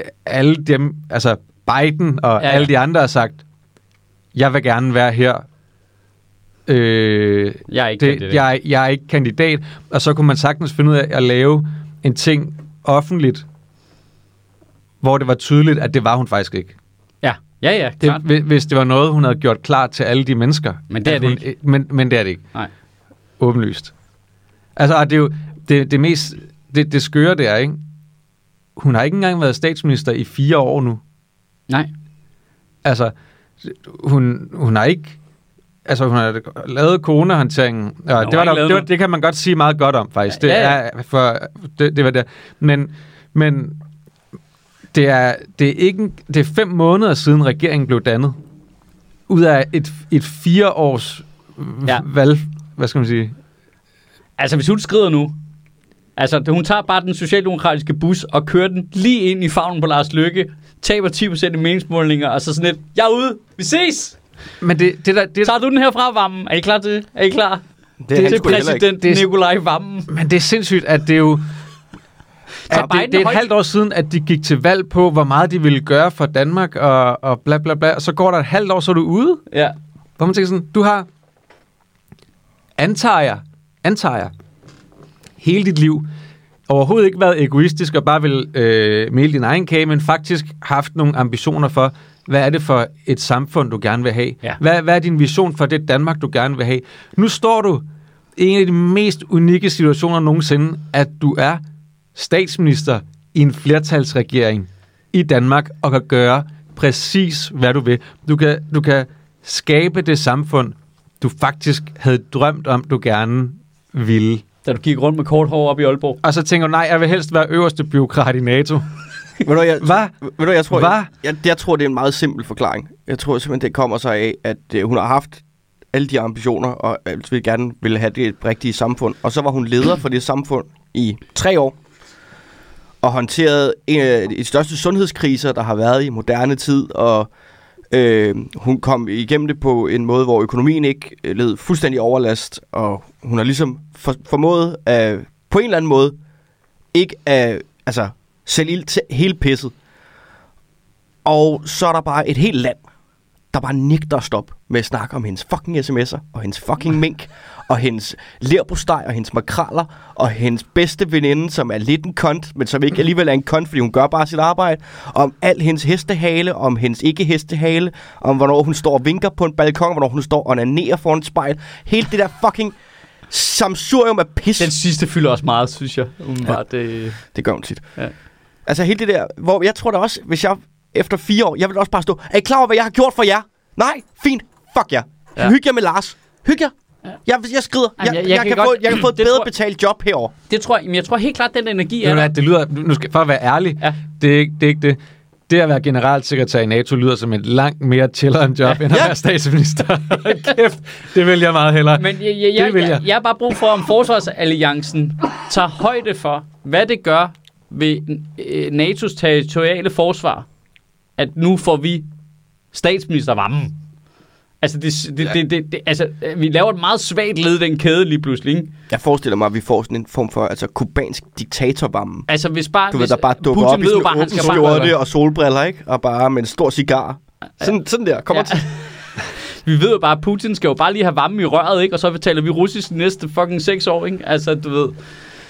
øh, alle dem, altså Biden og Ja, ja, ja. ja. alle de andre har sagt, jeg vil gerne være her. Øh, Jeg er ikke det, kandidat. jeg, jeg er ikke kandidat. Og så kunne man sagtens finde ud af at lave en ting offentligt, hvor det var tydeligt, at det var hun faktisk ikke. Ja, ja, ja, Det, klart. hvi- hvis det var noget, hun havde gjort klar til alle de mennesker. Men det er det hun, ikke. Men, men det er det ikke. Nej. Åbenlyst. Altså, det er jo det, det mest... Det, det skøre det er, ikke? Hun har ikke engang været statsminister i fire år nu. Nej. Altså, hun, hun har ikke... Altså, hun har lavet coronahåndteringen. Ja, det, var der, det, var, det kan man godt sige meget godt om, faktisk. Det, Ja, ja. Er, for, det, det var det. Men, men det, er, det, er ikke, det er fem måneder siden regeringen blev dannet. Ud af et, et fire års Ja. valg... Hvad skal man sige? Altså, hvis hun skrider nu, altså, hun tager bare den socialdemokratiske bus og kører den lige ind i favnen på Lars Løkke, taber 10% i meningsmålinger, og så sådan lidt, jeg er ude, vi ses! Men det, det, der, det, Tager du den her fra, Vammen? Er I klar til det? Er I klar? Det er Det er ikke. præsident Det er- Nikolaj Vammen. Men det er sindssygt, at det er jo... Biden det, det er er et højt- halvt år siden, at de gik til valg på, hvor meget de ville gøre for Danmark, og, og bla bla bla. Og så går der et halvt år, så er du ude. Ja. Hvor man tænker sådan, du har, antager jeg, antager jeg, hele dit liv, overhovedet ikke været egoistisk og bare vil øh, male din egen kage, men faktisk haft nogle ambitioner for, hvad er det for et samfund, du gerne vil have? Ja. Hvad, hvad er din vision for det Danmark, du gerne vil have? Nu står du i en af de mest unikke situationer nogensinde, at du er statsminister i en flertalsregering i Danmark og kan gøre præcis, hvad du vil. Du kan, du kan skabe det samfund, du faktisk havde drømt om, du gerne ville. Da du gik rundt med kort hår op i Aalborg. Og så tænker du, nej, jeg vil helst være øverste byråkrat i NATO. Ved du, hvad, jeg, Hvad? ved du, hvad, jeg tror, Hvad? jeg, jeg, jeg tror, det er en meget simpel forklaring. Jeg tror simpelthen, det kommer sig af, at øh, hun har haft alle de ambitioner, og altså, vil gerne ville have det rigtige samfund. Og så var hun leder for det samfund i tre år, og håndteret en af de største sundhedskriser, der har været i moderne tid, og øh, hun kom igennem det på en måde, hvor økonomien ikke øh, led fuldstændig overlast, og hun har ligesom for, formået at, på en eller anden måde ikke at altså, sælge ild til hele pisset. Og så er der bare et helt land, der bare nægter at stoppe med at snakke om hendes fucking sms'er, og hendes fucking mink, og hendes lerbosteg, og hendes makraller, og hendes bedste veninde, som er lidt en kont, men som ikke alligevel er en kont, fordi hun gør bare sit arbejde, om al hendes hestehale, om hendes ikke-hestehale, om hvornår hun står og vinker på en balkon, hvornår hun står og onanerer foran et spejl. Helt det der fucking samsurium af pis. Den sidste fylder også meget, synes jeg. Umiddelbart, det... Det gør hun tit. Ja. Altså helt det der, hvor jeg tror da også, hvis jeg efter fire år, jeg vil også bare stå, er I klar over, hvad jeg har gjort for jer? Nej, fint, fuck jer. Ja. Ja. Hyg jer med Lars. Hyg jer. Ja. Jeg, jeg skrider. Jeg, Jamen, jeg, jeg- jeg, jeg kan kan få, godt- jeg kan få et det bedre tror- betalt job herover. Det tror jeg, men jeg tror helt klart, den energi Ved er du der. det lyder, nu skal, for at være ærlig, Ja. det, er ikke, det er ikke det. Det at være generalsekretær i NATO lyder som et langt mere chilleren job, ja. end at Ja. være statsminister. Kæft, det vil jeg meget hellere. Men jeg, jeg, jeg, Det vil jeg, jeg. jeg har bare brug for, om Forsvarsalliancen tager højde for, hvad det gør ved øh, NATO's territoriale forsvar, at nu får vi statsministervammen. Altså, det, det, det, det, det, altså, øh, vi laver et meget svagt led i den kæde lige pludselig. Ikke? Jeg forestiller mig, at vi får sådan en form for altså, kubansk diktatorvarme. Altså, hvis bare... Du ved, hvis, der bare dukker Putin op i ved jo sådan bare, en åben skjorte og solbriller, ikke? Og bare med en stor cigar. Sådan, sådan der, kommer Ja. ja. til. Vi ved jo bare, at Putin skal jo bare lige have varme i røret, ikke? Og så betaler vi russisk de næste fucking seks år, ikke? Altså, du ved...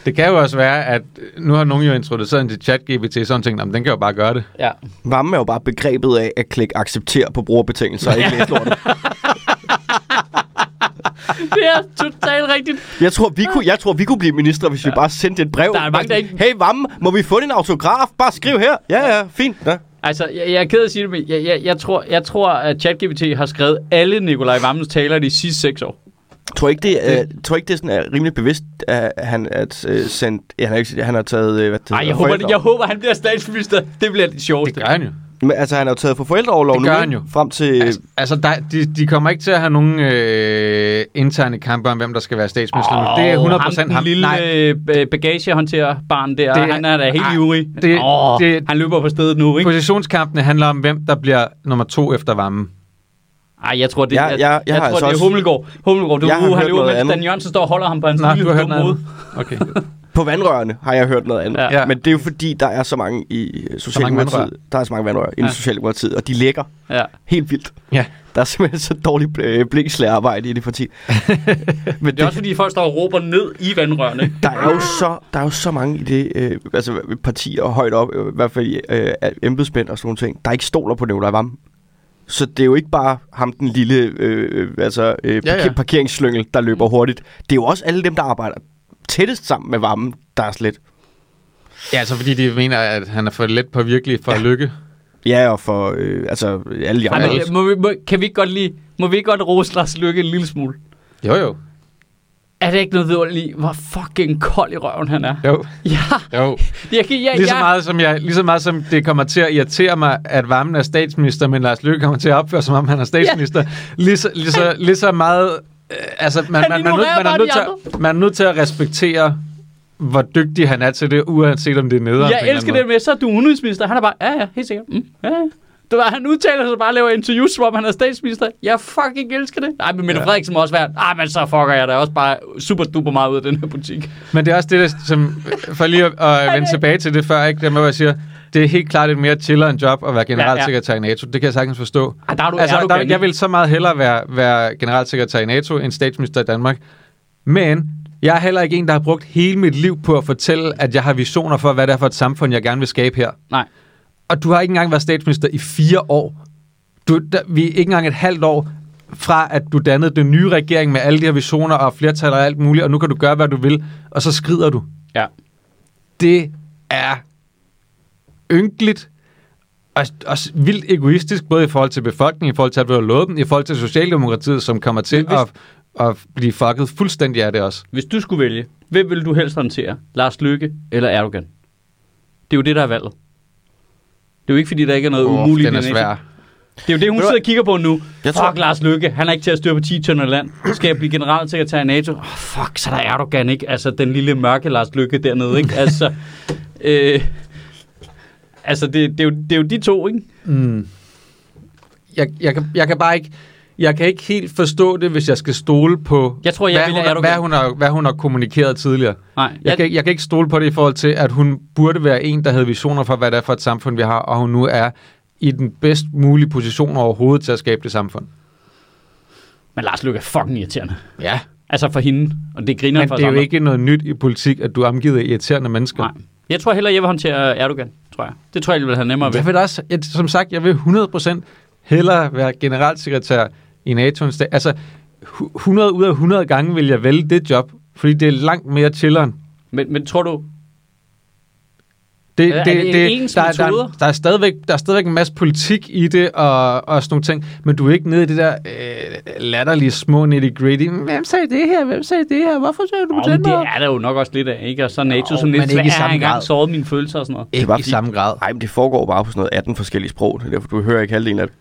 Det kan jo også være, at nu har nogen jo introduceret en til chat-GPT, sådan ting, den kan jo bare gøre det. Ja. Varme er jo bare begrebet af at klikke accepter på brugerbetingelser, ikke læse lortet. Det er totalt rigtigt. Jeg tror, vi kunne, jeg tror, vi kunne blive ministre, hvis vi bare sendte et brev. Der er mange, der ikke- Hey, Vamme, må vi få din autograf? Bare skriv her. Ja, ja, fint. Ja. Altså, jeg, jeg er ked af at sige det, men jeg, jeg, jeg, tror, jeg tror, at ChatGPT har skrevet alle Nikolaj Vammens taler de sidste seks år. Tror ikke, det, er, tror ikke, det er sådan, er rimelig bevidst, at han, at, uh, sendt, ja, han, har ikke, han har taget... øh, Hvad det Nej, jeg håber, jeg håber, han bliver statsminister. Det bliver det Det sjoveste. gør han jo. Men, altså, han har jo taget for forældreoverlov Det nu, han jo. Frem til... Altså, altså der, de, de kommer ikke til at have nogen øh, interne kampe om, hvem der skal være statsminister. nu. det er 100 ham, den ham. lille Nej, øh, bagagehåndterer barn der, Det det, han er da helt nej, ivrig. det- Åh, det- han løber på stedet nu, ikke? positionskampene handler om, hvem der bliver nummer to efter varmen. Ej, jeg tror, det, Jeg- jeg, jeg- jeg, jeg tror, altså det er også- Hummelgaard. Hummelgaard, du Jeg har han hørt løber, noget mens andet. Dan Jørgensen står og holder ham på hans Nej, lille dumme hoved. Okay. På vandrørene har jeg hørt noget andet. Ja. Ja. Men det er jo fordi, der er så mange i øh. Socialdemokratiet. Der er så mange vandrør i Ja. Socialdemokratiet, og de lægger Ja. helt vildt. Ja. Der er simpelthen så dårligt øh, blikslærerarbejde i det parti. Men Det er også fordi, folk står og råber ned i vandrørene. der er jo så, der er jo så mange i det øh, altså, partier højt op, øh, i hvert fald øh, embedsmænd og sådan nogle ting, der ikke stoler på Nicolai Vammen. Så det er jo ikke bare ham, den lille øh, øh, altså, øh, Ja, parker- ja. parkeringsslyngel, der løber hurtigt. Det er jo også alle dem, der arbejder tættest sammen med Vammen, der er slet. Ja, altså fordi de mener, at han er for let på virkelig for ja. lykke. Ja, og for øh, altså, alle de Ej, andre. men, må vi, må, kan vi ikke godt lige, må vi ikke godt rose Lars Lykke en lille smule? Jo, jo. Er det ikke noget vidunderligt, hvor fucking kold i røven han er? Jo, Ja, jo. jeg kan, ja, Lige så, ja. meget, som jeg, lige så meget som det kommer til at irritere mig, at Vammen er statsminister, men Lars Løkke kommer til at opføre, som om han er statsminister. Lige, så, lige, så, lige så meget... Øh, altså, man, man, man, er man, er nødt til, at- man er nødt til at respektere, hvor dygtig han er til det, uanset om det er nederen. Jeg elsker det med, så er du udenrigsminister. Han er bare, ja, ja, helt sikkert. Mm, ja, ja. Du ved, han udtaler sig bare og laver interviews, som om han er statsminister. Jeg fucking elsker det. Nej, men Mette Ja. ja. Frederiksen må også være, ah, men så fucker jeg da også bare super duper meget ud af den her butik. Men det er også det, der, som, for lige at, at vende tilbage til det før, ikke? Det med, hvor jeg siger, det er helt klart et mere chiller en job at være generalsekretær i NATO. Det kan jeg sagtens forstå. Ah, der er du, Altså, er du der, jeg vil så meget hellere være, være generalsekretær i NATO end statsminister i Danmark. Men jeg er heller ikke en, der har brugt hele mit liv på at fortælle, at jeg har visioner for, hvad det er for et samfund, jeg gerne vil skabe her. Nej. Og du har ikke engang været statsminister i fire år. Du, der, vi er ikke engang et halvt år fra, at du dannede den nye regering med alle de her visioner og flertal og alt muligt, og nu kan du gøre, hvad du vil, og så skrider du. Ja. Det er ynkeligt og, og vildt egoistisk, både i forhold til befolkningen, i forhold til, at du har lovet dem, i forhold til Socialdemokratiet, som kommer til hvis- at, at blive fucket fuldstændig af det også. Hvis du skulle vælge, hvem vil du helst håndtere? Lars Lykke eller Erdogan? Det er jo det, der er valget. Det er jo ikke, fordi der ikke er noget Åh, umuligt den er svær. Det er jo det, hun sidder og kigger på nu. Jeg tror- fuck, Lars Lykke, han er ikke til at styre på 10 tønder land. Skal jeg blive generalsekretær i NATO? Oh, fuck, så der er Erdogan, ikke? Altså, den lille mørke Lars Lykke dernede, ikke? Altså, øh, altså det, det, er jo, det er jo de to, ikke? Mm. Jeg, jeg, kan, jeg kan bare ikke... Jeg kan ikke helt forstå det, hvis jeg skal stole på, Jeg tror, jeg hvad, vælger hun, Erdogan. hvad, hun har, hvad hun har kommunikeret tidligere. Nej, Jeg, kan, ikke- jeg kan ikke stole på det i forhold til, at hun burde være en, der havde visioner for, hvad det er for et samfund, vi har, og hun nu er i den bedst mulige position overhovedet til at skabe det samfund. Men Lars Lykke er fucking irriterende. Ja. Altså for hende, og det griner Men for det er jo andre. ikke noget nyt i politik, at du er omgivet af irriterende mennesker. Nej. Jeg tror heller, jeg vil håndtere Erdogan, tror jeg. Det tror jeg, jeg vil have nemmere ved. Jeg vil også, jeg, som sagt, jeg vil 100% hellere være generalsekretær i NATO. Altså, hu- 100 ud af 100 gange vil jeg vælge det job, fordi det er langt mere chilleren. Men, men tror du, Det, Er det ens der, der, metoder? der, er stadigvæk, der er stadigvæk en masse politik i det, og, og sådan nogle ting, men du er ikke nede i det der øh, latterlige små nitty-gritty. Hvem sagde det her? Hvem sagde det her? Hvorfor sagde du på oh, den men det måde? er der jo nok også lidt af, ikke? Og så NATO Jo, sådan lidt ikke i svært. Jeg engang såret mine følelser og sådan noget. Ikke var i samme grad. Nej, men det foregår bare på sådan noget 18 forskellige sprog. Det er derfor, du hører ikke halvdelen af det.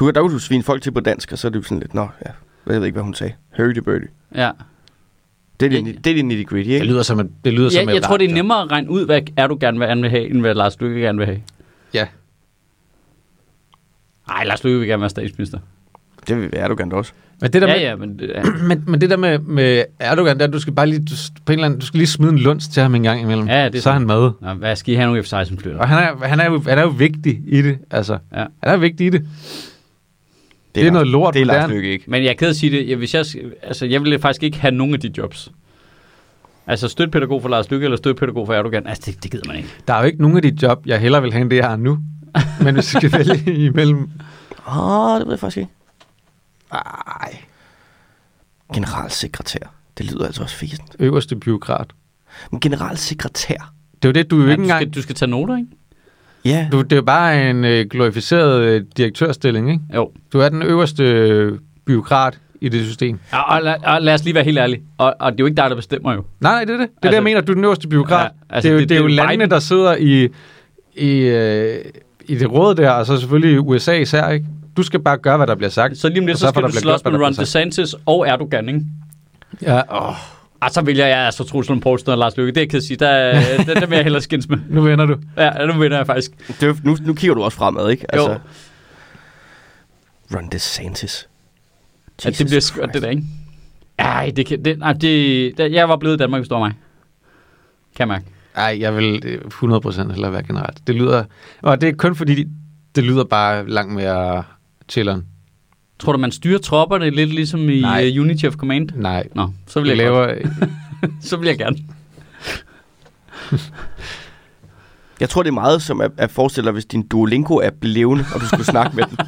Du, kan- du svine folk til på dansk, og så er det jo sådan lidt, nå, ja, jeg ved ikke, hvad hun sagde. Hurdy burdy. Ja. Det er det, det, er det nitty gritty, Det ikke? lyder som et, det lyder som Jeg, jeg tror, det er nemmere at regne ud, hvad Erdogan vil gerne vil have, end hvad Lars Løkke gerne vil have. Ja. Nej, Lars Løkke vil gerne være statsminister. Det vil Erdogan da også. Men det der Ja, med, ja, men... det- Ja, Men, men det der med, med Erdogan, der, du skal bare lige, du, på en eller anden, du skal lige smide en lunds til ham en gang imellem. Ja, det er så er han med. Nå, hvad skal I have nogle F-16 flytter? Og han er, han, er jo, han er jo vigtig i det, altså. Ja. Han er vigtig i det. Det er noget lort. Det er Lars. Løkke ikke. Men jeg er ked at sige det. Jeg, hvis jeg, altså, jeg ville faktisk ikke have nogen af de jobs. Altså støttepædagog for Lars Lykke eller støttepædagog for Erdogan. Altså, det, det gider man ikke. Der er jo ikke nogen af de job, jeg hellere vil have, end det, jeg har nu. Men hvis vi skal vælge imellem... Åh, det ved jeg faktisk ikke. Ej, Generalsekretær. Det lyder altså også fæsent. øverste byråkrat. Men generalsekretær? Det er jo det, du er jo Ja, ikke du, skal, engang... du skal tage noter, ikke? Ja. Du, det er bare en øh, glorificeret øh, direktørstilling, ikke? Jo. Du er den øverste øh, byråkrat i det system. Og, og, lad, og lad os lige være helt ærlige. Og, og det er jo ikke dig, der bestemmer jo. Nej, nej, det er det. Det er altså, det, Altså- jeg mener. Du er den øverste byråkrat. Ja, altså, altså, det, er jo, det- det, det er jo det landene, Biden- der sidder i, i, øh, i det råd der, og så selvfølgelig USA især, ikke? Du skal bare gøre, hvad der bliver sagt. Så lige om lidt, så får skal du slås med Ron. DeSantis og Erdogan, ikke? Ja, åh, Og så vil jeg, jeg altså Truls Lund Poulsen og Lars Løkke. Det er jeg ked af at sige. Der, der, der vil jeg hellere skændes med. nu vender du. Ja, nu vinder jeg faktisk. Det nu, nu kigger du også fremad, ikke? Altså, Jo. Ron DeSantis. Ja, det bliver skørt, det der, ikke? Ej, det kan... Det, nej, det, det, jeg var blevet i Danmark, hvis det var mig. Kan jeg mærke. Ej, jeg vil øh, 100% hellere være generelt. Det lyder... Og det er kun fordi, det lyder bare langt mere chilleren. Tror du, man styrer tropperne lidt ligesom i Nej. uh, Unity of Command? Nej. Nå, så vil Jeg jeg, laver... så vil jeg gerne. Jeg tror, det er meget som at, at forestille dig, hvis din Duolingo-app blev levende, og du skulle snakke med den.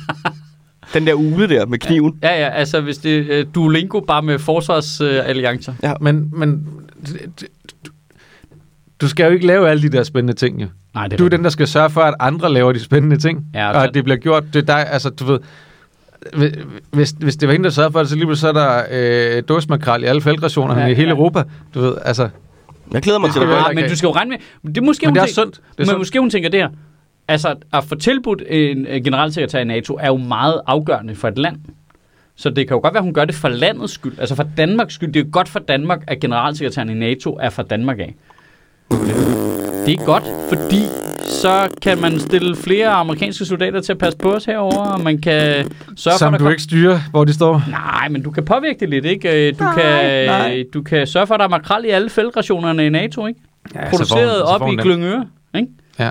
Den der ude der med kniven. Ja, ja, altså hvis det er uh, Duolingo bare med forsvarsalliancer. Ja. Men, men du, du skal jo ikke lave alle de der spændende ting, jo. Nej, det Du er den, der skal sørge for, at andre laver de spændende ting. Ja, og at det bliver gjort. Det er dig, altså du ved... Hvis, hvis det var hende, der sørgede for det, så lige så er der øh, dåsmakrel i alle feltrationerne Ja, ja, i hele ja. Europa. Du ved, altså... Jeg glæder mig Det til det. heller Nej, men du skal jo regne med... Det er måske, Men hun det er tænker- sundt. Det er men sundt. måske hun tænker det her. Altså, at få tilbudt en øh, generalsekretær i NATO er jo meget afgørende for et land. Så det kan jo godt være, at hun gør det for landets skyld. Altså for Danmarks skyld. Det er jo godt for Danmark, at generalsekretæren i NATO er fra Danmark af. Det er godt, fordi så kan man stille flere amerikanske soldater til at passe på os herover, og man kan sørge Som for, at du der ikke styrer, hvor de står. Nej, men du kan påvirke det lidt, ikke? Øh, Du, Nej, kan, nej. du kan sørge for, at der er makrel i alle feltrationerne i NATO, ikke? Ja, Produceret op i Glyngøre, ikke? Ja.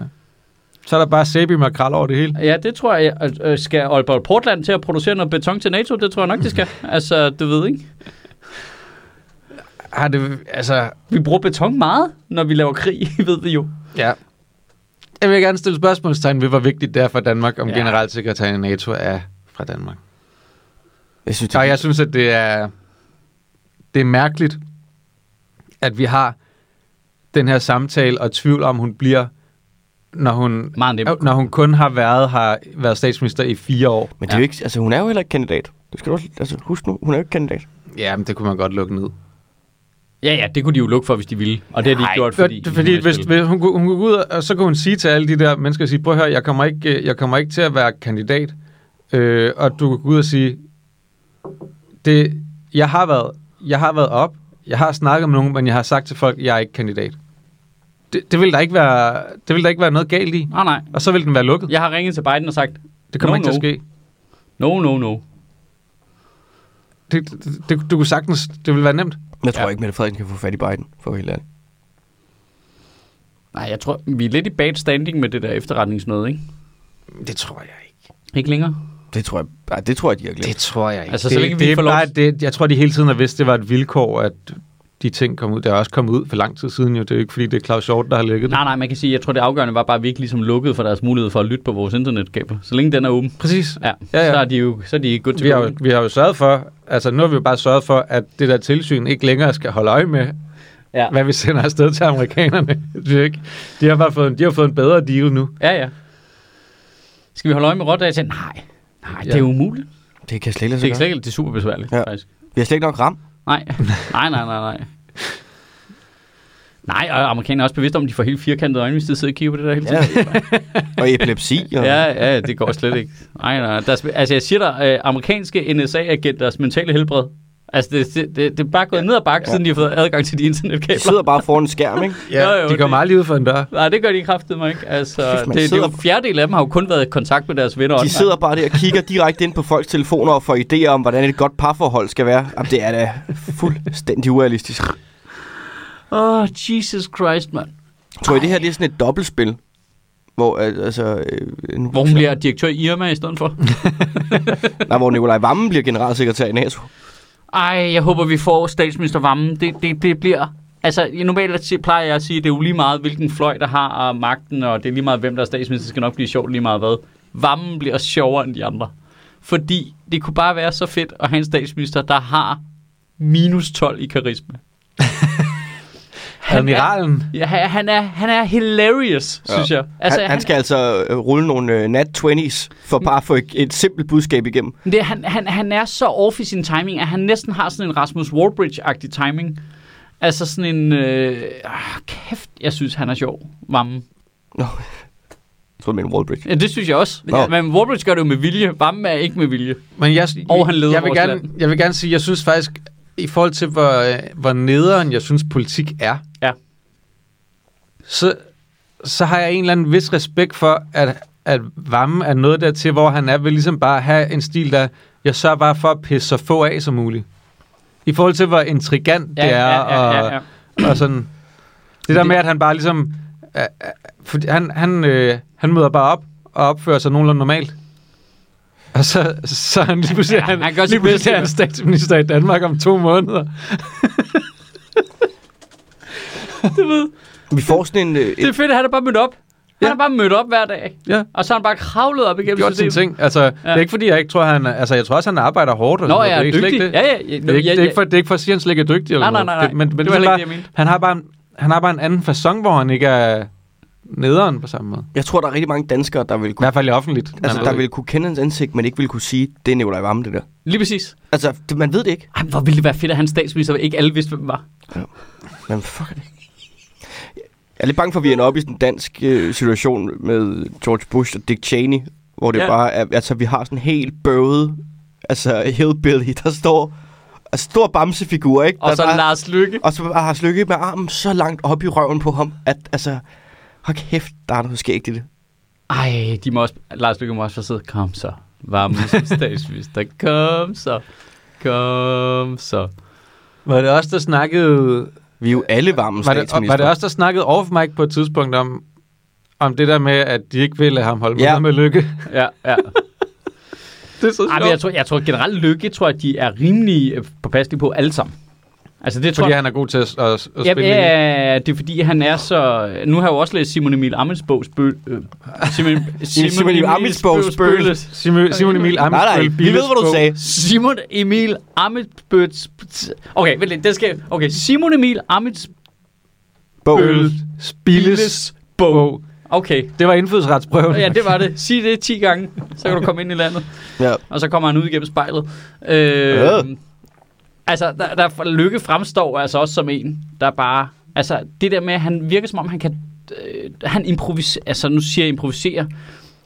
Så er der bare sæbe makrel over det hele. Ja, det tror jeg. Øh, øh, Skal Aalborg Portland til at producere noget beton til NATO? Det tror jeg nok, det skal. altså, du ved ikke. Har det, altså, Vi bruger beton meget, når vi laver krig, ved vi jo. ja. Jeg vil gerne stille spørgsmålstegn ved, hvor vigtigt det er for Danmark, om Ja. ja. generalsekretæren i NATO er fra Danmark. Jeg synes, det Og jeg synes, at det er, det er mærkeligt, at vi har den her samtale og tvivl om, hun bliver, når hun, når hun kun har været, har været statsminister i fire år. Men det er jo ikke, altså, hun er jo heller ikke kandidat. Det skal du også, altså, husk nu, hun er jo ikke kandidat. Ja, men det kunne man godt lukke ned. Ja, ja, det kunne de jo lukke for, hvis de ville. Og det har de ikke gjort, fordi... fordi, fordi hvis, hvis hun, kunne- hun kunne gå ud, og så kunne hun sige til alle de der mennesker, sige, prøv at høre, jeg kommer ikke, øh, jeg kommer ikke til at være kandidat. Øh, og du kan gå ud og sige, det, jeg, har været, jeg har været op, jeg har snakket med nogen, men jeg har sagt til folk, jeg er ikke kandidat. Det, det, vil der ikke være, det vil der ikke være noget galt i. Nej, nej. Og så vil den være lukket. Jeg har ringet til Biden og sagt, Det kommer No, ikke til at no. ske. no, no, no. Det, det, det, du kunne sagtens, det vil være nemt. Jeg tror Ja. ikke, Mette Frederiksen kan få fat i Biden, for helt ærlig. Nej, jeg tror, vi er lidt i bad standing med det der efterretningsnøde, ikke? Det tror jeg ikke. Ikke længere? Det tror jeg, nej, det tror jeg, de har glemt. Det tror jeg ikke. Altså, så det, længe vi det er får lov- bare, det, jeg tror, de hele tiden har vidst, det var et vilkår, at de ting kom ud. Det er også kommet ud for lang tid siden jo. Det er jo ikke, fordi det er Claus Hjort, der har lægget det. Nej, nej, man kan sige, jeg tror, det afgørende var bare, at vi ikke ligesom lukkede for deres mulighed for at lytte på vores internetkabel. Så længe den er åben, Præcis. ja, Ja, ja, så er de jo så er de good to Vi har, jo, vi har jo sørget for, altså nu har vi jo bare sørget for, at det der tilsyn ikke længere skal holde øje med, Ja. hvad vi sender afsted til amerikanerne. Det er ikke, de har bare fået en, de har fået en bedre deal nu. ja, ja. Skal vi holde øje med rådata? Nej, nej, det er Ja. umuligt. Det kan slet ikke Det er slet ikke, det er super besværligt, ja. faktisk. Vi har slet ikke nok ram. Nej, nej, nej, nej, nej. Nej, og amerikanerne er også bevidste om, at de får helt firkantede øjne, hvis de sidder og kigger på det der hele tiden. Ja. og epilepsi. Og... Ja, ja, det går slet ikke. Nej, nej. Der, er- altså, jeg siger dig, øh, amerikanske NSA-agenters mentale helbred, altså, det, det, det, det er bare gået ned ad bakke, Ja. siden de har fået adgang til de De internetkabler. sidder bare foran en skærm, ikke? Jo, jo, de det- kommer aldrig ud for en dør. Nej, det gør de kraftigt mig ikke. Altså, Kæft, det, det, er jo fjerdedel af dem har jo kun været i kontakt med deres venner. De sidder bare der og kigger direkte ind på folks telefoner og får idéer om, hvordan et godt parforhold skal være. Jamen, det er da fuldstændig urealistisk. Åh, oh, Jesus Christ, mand. Tror I, det her det er sådan et dobbeltspil Hvor, altså, øh, nu, Hvor hun bliver direktør i Irma i stedet for. nej, hvor Nikolaj Vammen bliver generalsekretær i NATO. Ej, jeg håber, vi får statsminister Vammen. Det, det, det bliver... Altså, normalt plejer jeg at sige, at det er jo lige meget, hvilken fløj, der har og magten, og det er lige meget, hvem der er statsminister. Det skal nok blive sjovt lige meget hvad. Vammen bliver sjovere end de andre. Fordi det kunne bare være så fedt at have en statsminister, der har minus 12 i karisma. Admiralen. Ja, han- han er, han er hilarious, Ja. synes jeg. Altså, han, han skal altså øh, rulle nogle øh, nat 20's for bare at få et, et simpelt budskab igennem. Det, han, han, han er så off i sin timing, at han næsten har sådan en Rasmus Wallbridge-agtig timing. Altså sådan en... Øh, ah, kæft, jeg synes, han er sjov. Vammen. Nå, jeg tror, du mener Wallbridge. Ja, det synes jeg også. Nå. Men Wallbridge gør det jo med vilje. Vammen er ikke med vilje. Men jeg, Og han leder jeg vil, vores gerne, land. jeg vil gerne sige, jeg synes faktisk, i forhold til, hvor, øh, hvor nederen jeg synes, politik er, Ja. så, så har jeg en eller anden vis respekt for, at, at Vamme er noget der til, hvor han er, vil ligesom bare have en stil, der jeg sørger bare for at pisse så få af som muligt. I forhold til, hvor intrigant det er, og, og sådan... Det der med, at han bare ligesom... Uh, fordi han, han, øh, han møder bare op og opfører sig nogenlunde normalt. Og så, så er han lige pludselig, Ja, han, han lige pludselig er han statsminister i Danmark om to måneder. Det, ved. Vi får sådan en... Øh, det er fedt, at han er bare mødt op. Han Ja. er bare mødt op hver dag. Ja. Og så har han bare kravlet op igennem Gjort systemet. ting. Altså, ja. det er ikke fordi, jeg ikke tror, han... Altså, jeg tror også, han arbejder hårdt. Og Nå, er det er ikke dygtig. ikke det. Ja, ja. Det er, ikke, det, er ikke for, det er ikke for at sige, at han slet ikke er dygtig. Eller Nej, nej, noget. nej, nej. Det, men, men Det det, var er heller bare, ikke det, jeg mente. han, har bare en, han har bare en anden façon, hvor han ikke er nederen på samme måde. jeg tror, der er rigtig mange danskere, der vil I kunne, hvert fald i offentligt. altså, der ved vil kunne kende hans ansigt, men ikke vil kunne sige, det er Nikolaj Vammen, det der. Lige præcis. Altså, det, man ved det ikke. Ej, hvor ville det være fedt, at han statsminister, ikke alle vidste, hvem var. Men fuck det? Jeg er lidt bange for, at vi ender op i sådan en dansk øh, situation med George Bush og Dick Cheney, hvor det Ja. ja. bare er, altså vi har sådan en helt bøvet, altså hillbilly, der står, altså stor bamsefigur, ikke? Og Der så bare, Lars Lykke. og så har Lykke med armen så langt op i røven på ham, at altså, hold kæft, der er noget skægt i det. Ej, de må også, Lars Lykke må også få siddet. Kom så. Varme som statsminister. Kom så. Kom så. Var det også der snakkede... Vi er jo alle varme Var det, var det også der snakkede off mic på et tidspunkt om, om det der med, at de ikke ville lade ham holde Ja. med lykke? Ja, ja. Det er så Ej, men jeg tror, jeg tror generelt Lykke, tror jeg, de er rimelig øh, påpasselige på alle sammen. Altså det tror Fordi jeg... han er god til at, at, at Ja, spille. ja, det er fordi, han er så... Nu har jeg jo også læst Simon Emil Amitsbogs bøl... Øh, Simon, Simon Emil Amitsbogs bøl. Simon, Simon Emil Nej, nej, vi ved, hvad du sagde. Simon Emil Amitsbøls... Okay, vent lidt, det skal... Okay, Simon Emil Amitsbøls Bog. Spilles bog. Okay, Det var indfødsretsprøven. ja, det var det. Sig det 10 gange, så kan du komme ind i landet. Ja. Og så kommer han ud igennem spejlet. Øh, Ja. Altså, der, der Lykke fremstår altså også som en, der bare... Altså, det der med, at han virker som om, han kan... Øh, han improviserer... Altså, nu siger jeg improvisere.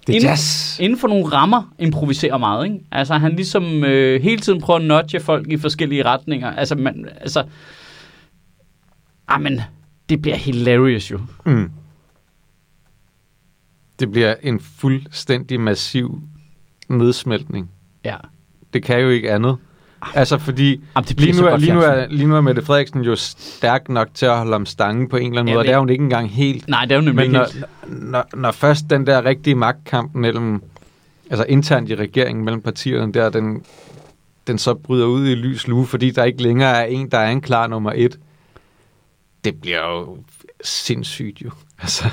Det er Inden- jazz. Inden for nogle rammer improviserer meget, ikke? Altså, han ligesom øh, hele tiden prøver at nudge folk i forskellige retninger. Altså, man... Altså... Amen, det bliver hilarious jo. Mm. Det bliver en fuldstændig massiv nedsmeltning. Ja. Det kan jo ikke andet. Altså fordi Jamen, det bliver lige så nu, er, lige, nu er, lige nu er Mette Frederiksen jo stærk nok til at holde om stangen på en eller anden Ja, måde, og det- det er hun ikke engang helt. Nej, det er nemlig Men ikke når, helt... når, når først den der rigtige magtkamp mellem, altså internt i regeringen mellem partierne der, den, den så bryder ud i lys lue, fordi der ikke længere er en, der er en klar nummer et, det bliver jo sindssygt jo. Altså,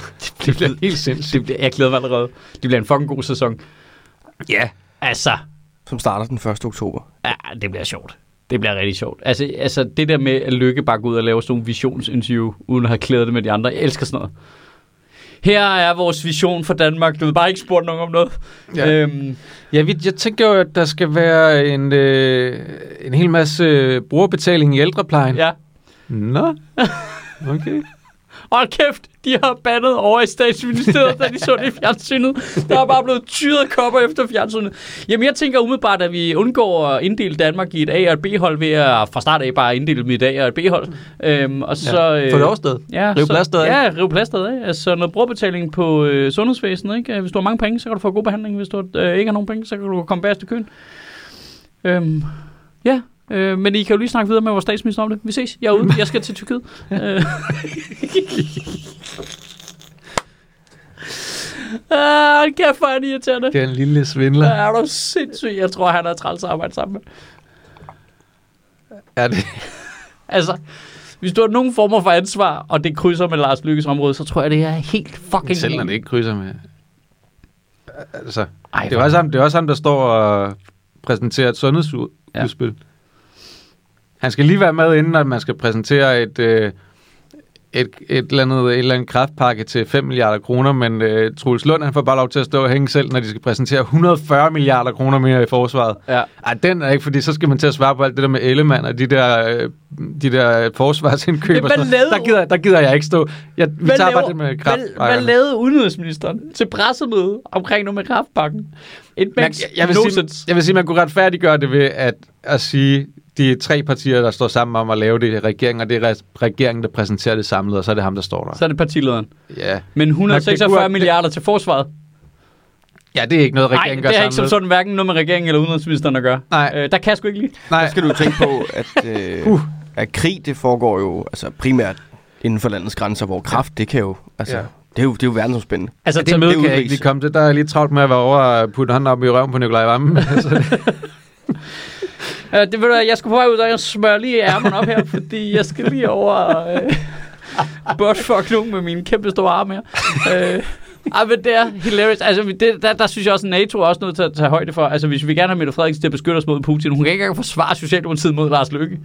det bliver helt sindssygt. Det bliver, jeg glæder mig allerede. Det bliver en fucking god sæson. Ja. Altså, Som starter den 1. oktober. Ja, det bliver sjovt. Det bliver rigtig sjovt. Altså, altså det der med at Lykke bare gå ud og lave sådan nogle visionsinterview, uden at have klædet det med de andre. Jeg elsker sådan noget. Her er vores vision for Danmark. Du ved bare ikke spurgt nogen om noget. Ja. Øhm, Ja, vi, jeg tænker jo, at der skal være en, øh, en hel masse brugerbetaling i ældreplejen. ja. Nå, okay. Hold kæft, de har bandet over i statsministeriet, da de så det i fjernsynet. Der er bare blevet tyret kopper efter fjernsynet. Jamen, jeg tænker umiddelbart, at vi undgår at inddele Danmark i et A- og et B-hold ved at fra start af bare inddele dem i et A- og et B-hold. Øhm, og så, Ja. Få det overstået. Ja, Riv så- plasteret af. Ja, riv plasteret af. Altså noget brugerbetaling på øh, sundhedsvæsenet. Ikke? Hvis du har mange penge, så kan du få god behandling. Hvis du øh, ikke har nogen penge, så kan du komme bagerst i køen. Øhm, ja, øh, men I kan jo lige snakke videre med vores statsminister om det. Vi ses. Jeg er ude. Jeg skal til Tyrkiet. Øh. Ah, kæft, hvor er han irriterende. Det er en lille svindler. Ja, er du sindssyg. Jeg tror, han er træls at arbejde sammen med. Er det? Altså, hvis du har nogen former for ansvar, og det krydser med Lars Lykkes område, så tror jeg, det er helt fucking Selv når det ikke krydser med... Altså, Ej, det er, også ham, det er også ham, der står og præsenterer et sundhedsudspil. Ja. Han skal lige være med, inden at man skal præsentere et, øh, et, et eller andet, et eller andet kraftpakke til 5 milliarder kroner, men øh, Troels Lund, han får bare lov til at stå og hænge selv, når de skal præsentere 140 milliarder kroner mere i forsvaret. Ja. Ej, den er ikke, fordi så skal man til at svare på alt det der med Ellemann og de der, øh, de der forsvarsindkøb. Hvad lavede- der, gider, der gider jeg ikke stå. Jeg, vi Hvad tager bare laver- det med hvad, kraftpakkerne. hvad lavede udenrigsministeren til pressemøde omkring noget med kraftpakken? Et Man, jeg, jeg, vil sige, jeg vil sige, man kunne retfærdiggøre det ved at, at sige, de tre partier, der står sammen om at lave det i regeringen, og det er re- regeringen, der præsenterer det samlet, og så er det ham, der står der. Så er det partilederen. Ja, Men 146 kunne- milliarder til forsvaret. ja det er ikke noget, Nej, regeringen det gør har ikke som samlet. sådan hverken noget med regeringen eller udenrigsministeren at gøre. Nej. Øh, der kan jeg sgu ikke lide. Nej, Så skal du tænke på, at, øh, Uh. at krig, det foregår jo altså primært inden for landets grænser, hvor kraft, det kan jo, altså, Ja. det er jo, det er jo verdensomspændende. Altså, det møde det er kan jeg ikke lige komme til. Der er jeg lige travlt med at være over og putte hånden op i røven på Nikolaj Vammen. Øh, det ved du, jeg skal på vej ud, og jeg smører lige ærmerne op her, fordi jeg skal lige over og øh, buttfuck nogen med mine kæmpe store arme her. Øh, ej, men det er hilarious. Altså, det, der, der synes jeg også, at NATO er også nødt til at tage højde for. Altså, hvis vi gerne har Mette Frederiksen til at beskytte os mod Putin, hun kan ikke engang forsvare Socialdemokratiet mod Lars Løkke.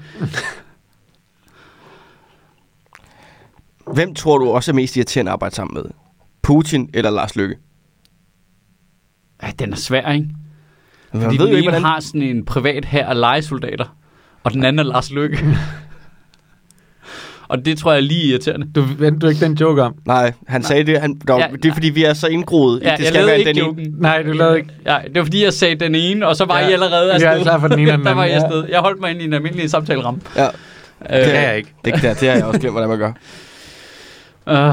Hvem tror du også er mest irriterende at arbejde sammen med? Putin eller Lars Løkke? Ja, den er svær, ikke? Fordi ved den ene hvordan... har sådan en privat her af legesoldater, og den anden er Lars Løkke. og det tror jeg er lige irriterende. du vendte du ikke den joke om? Nej, han sagde det. Han, der, Ja, det er fordi, vi er så indgroet. i, Ja, det jeg skal lavede være ikke den ene. joken. Nej, du lavede ikke. Ja, det var fordi, jeg sagde den ene, og så var Ja. I allerede Jeg afsted. er klar for den ene den Der var jeg ja. afsted. Jeg holdt mig ind i en almindelig samtaleramme. Ja, Øh, Det kan jeg ikke. det, det, det har jeg også glemt, hvordan man gør.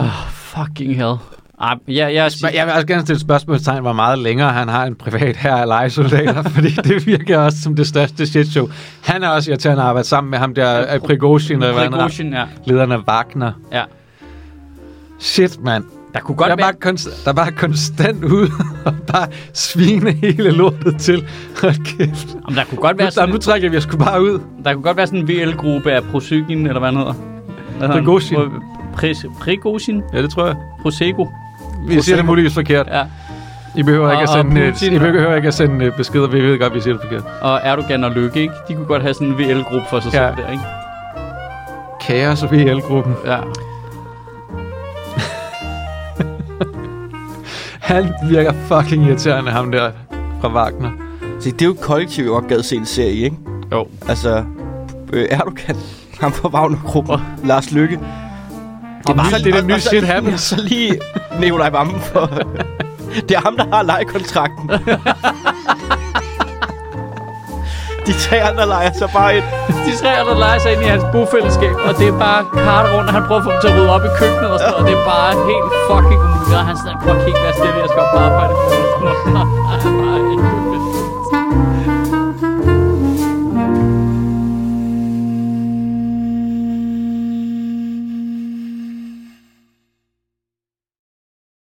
Uh, fucking hell. Ej, ja, jeg, Men Jeg vil også gerne stille et spørgsmålstegn, hvor meget længere han har en privat her af legesoldater, fordi det virker også som det største shitshow. Han er også irriterende at arbejde sammen med ham der af Prigozhin. Prigozhin, ja. lederen af Wagner. ja. Shit, mand. Der kunne Der godt er, være... bare konst- der er bare konstant ud og bare svine hele lortet til. Hold kæft. Jamen, der kunne godt være Nu, der, sådan, nu trækker vi os sgu bare ud. der kunne godt være sådan en VL-gruppe af Prosygin, eller hvad han hedder. Prigozhin. Prigozhin? Ja, det tror jeg. Prosego? Vi siger det muligvis forkert. Ja. I behøver ikke at Og- og sende, Putin- I behøver ikke at sende øh, beskeder, vi ved godt, vi siger det forkert. Og Erdogan og Lykke, ikke? De kunne godt have sådan en VL-gruppe for sig Ja. selv der, ikke? Kaos og VL-gruppen. Ja. Han virker fucking irriterende, ham der fra Wagner. Så det er jo et kollektiv, jeg godt gad se en serie ikke? Jo. Altså, øh, Erdogan, ham fra Wagner-gruppen, Lars Lykke. Det er bare det, der nye shit lige- happens. Så lige Nikolaj Vammen for... det er ham, der har lejekontrakten. De tre andre leger så bare et... De tre der leger sig ind i hans bofællesskab, og det er bare kart rundt, og han prøver at få dem til at rydde op i køkkenet og sådan noget, og det er bare helt fucking umuligt. Og han sidder, prøv at ikke være stille, jeg skal op på arbejde.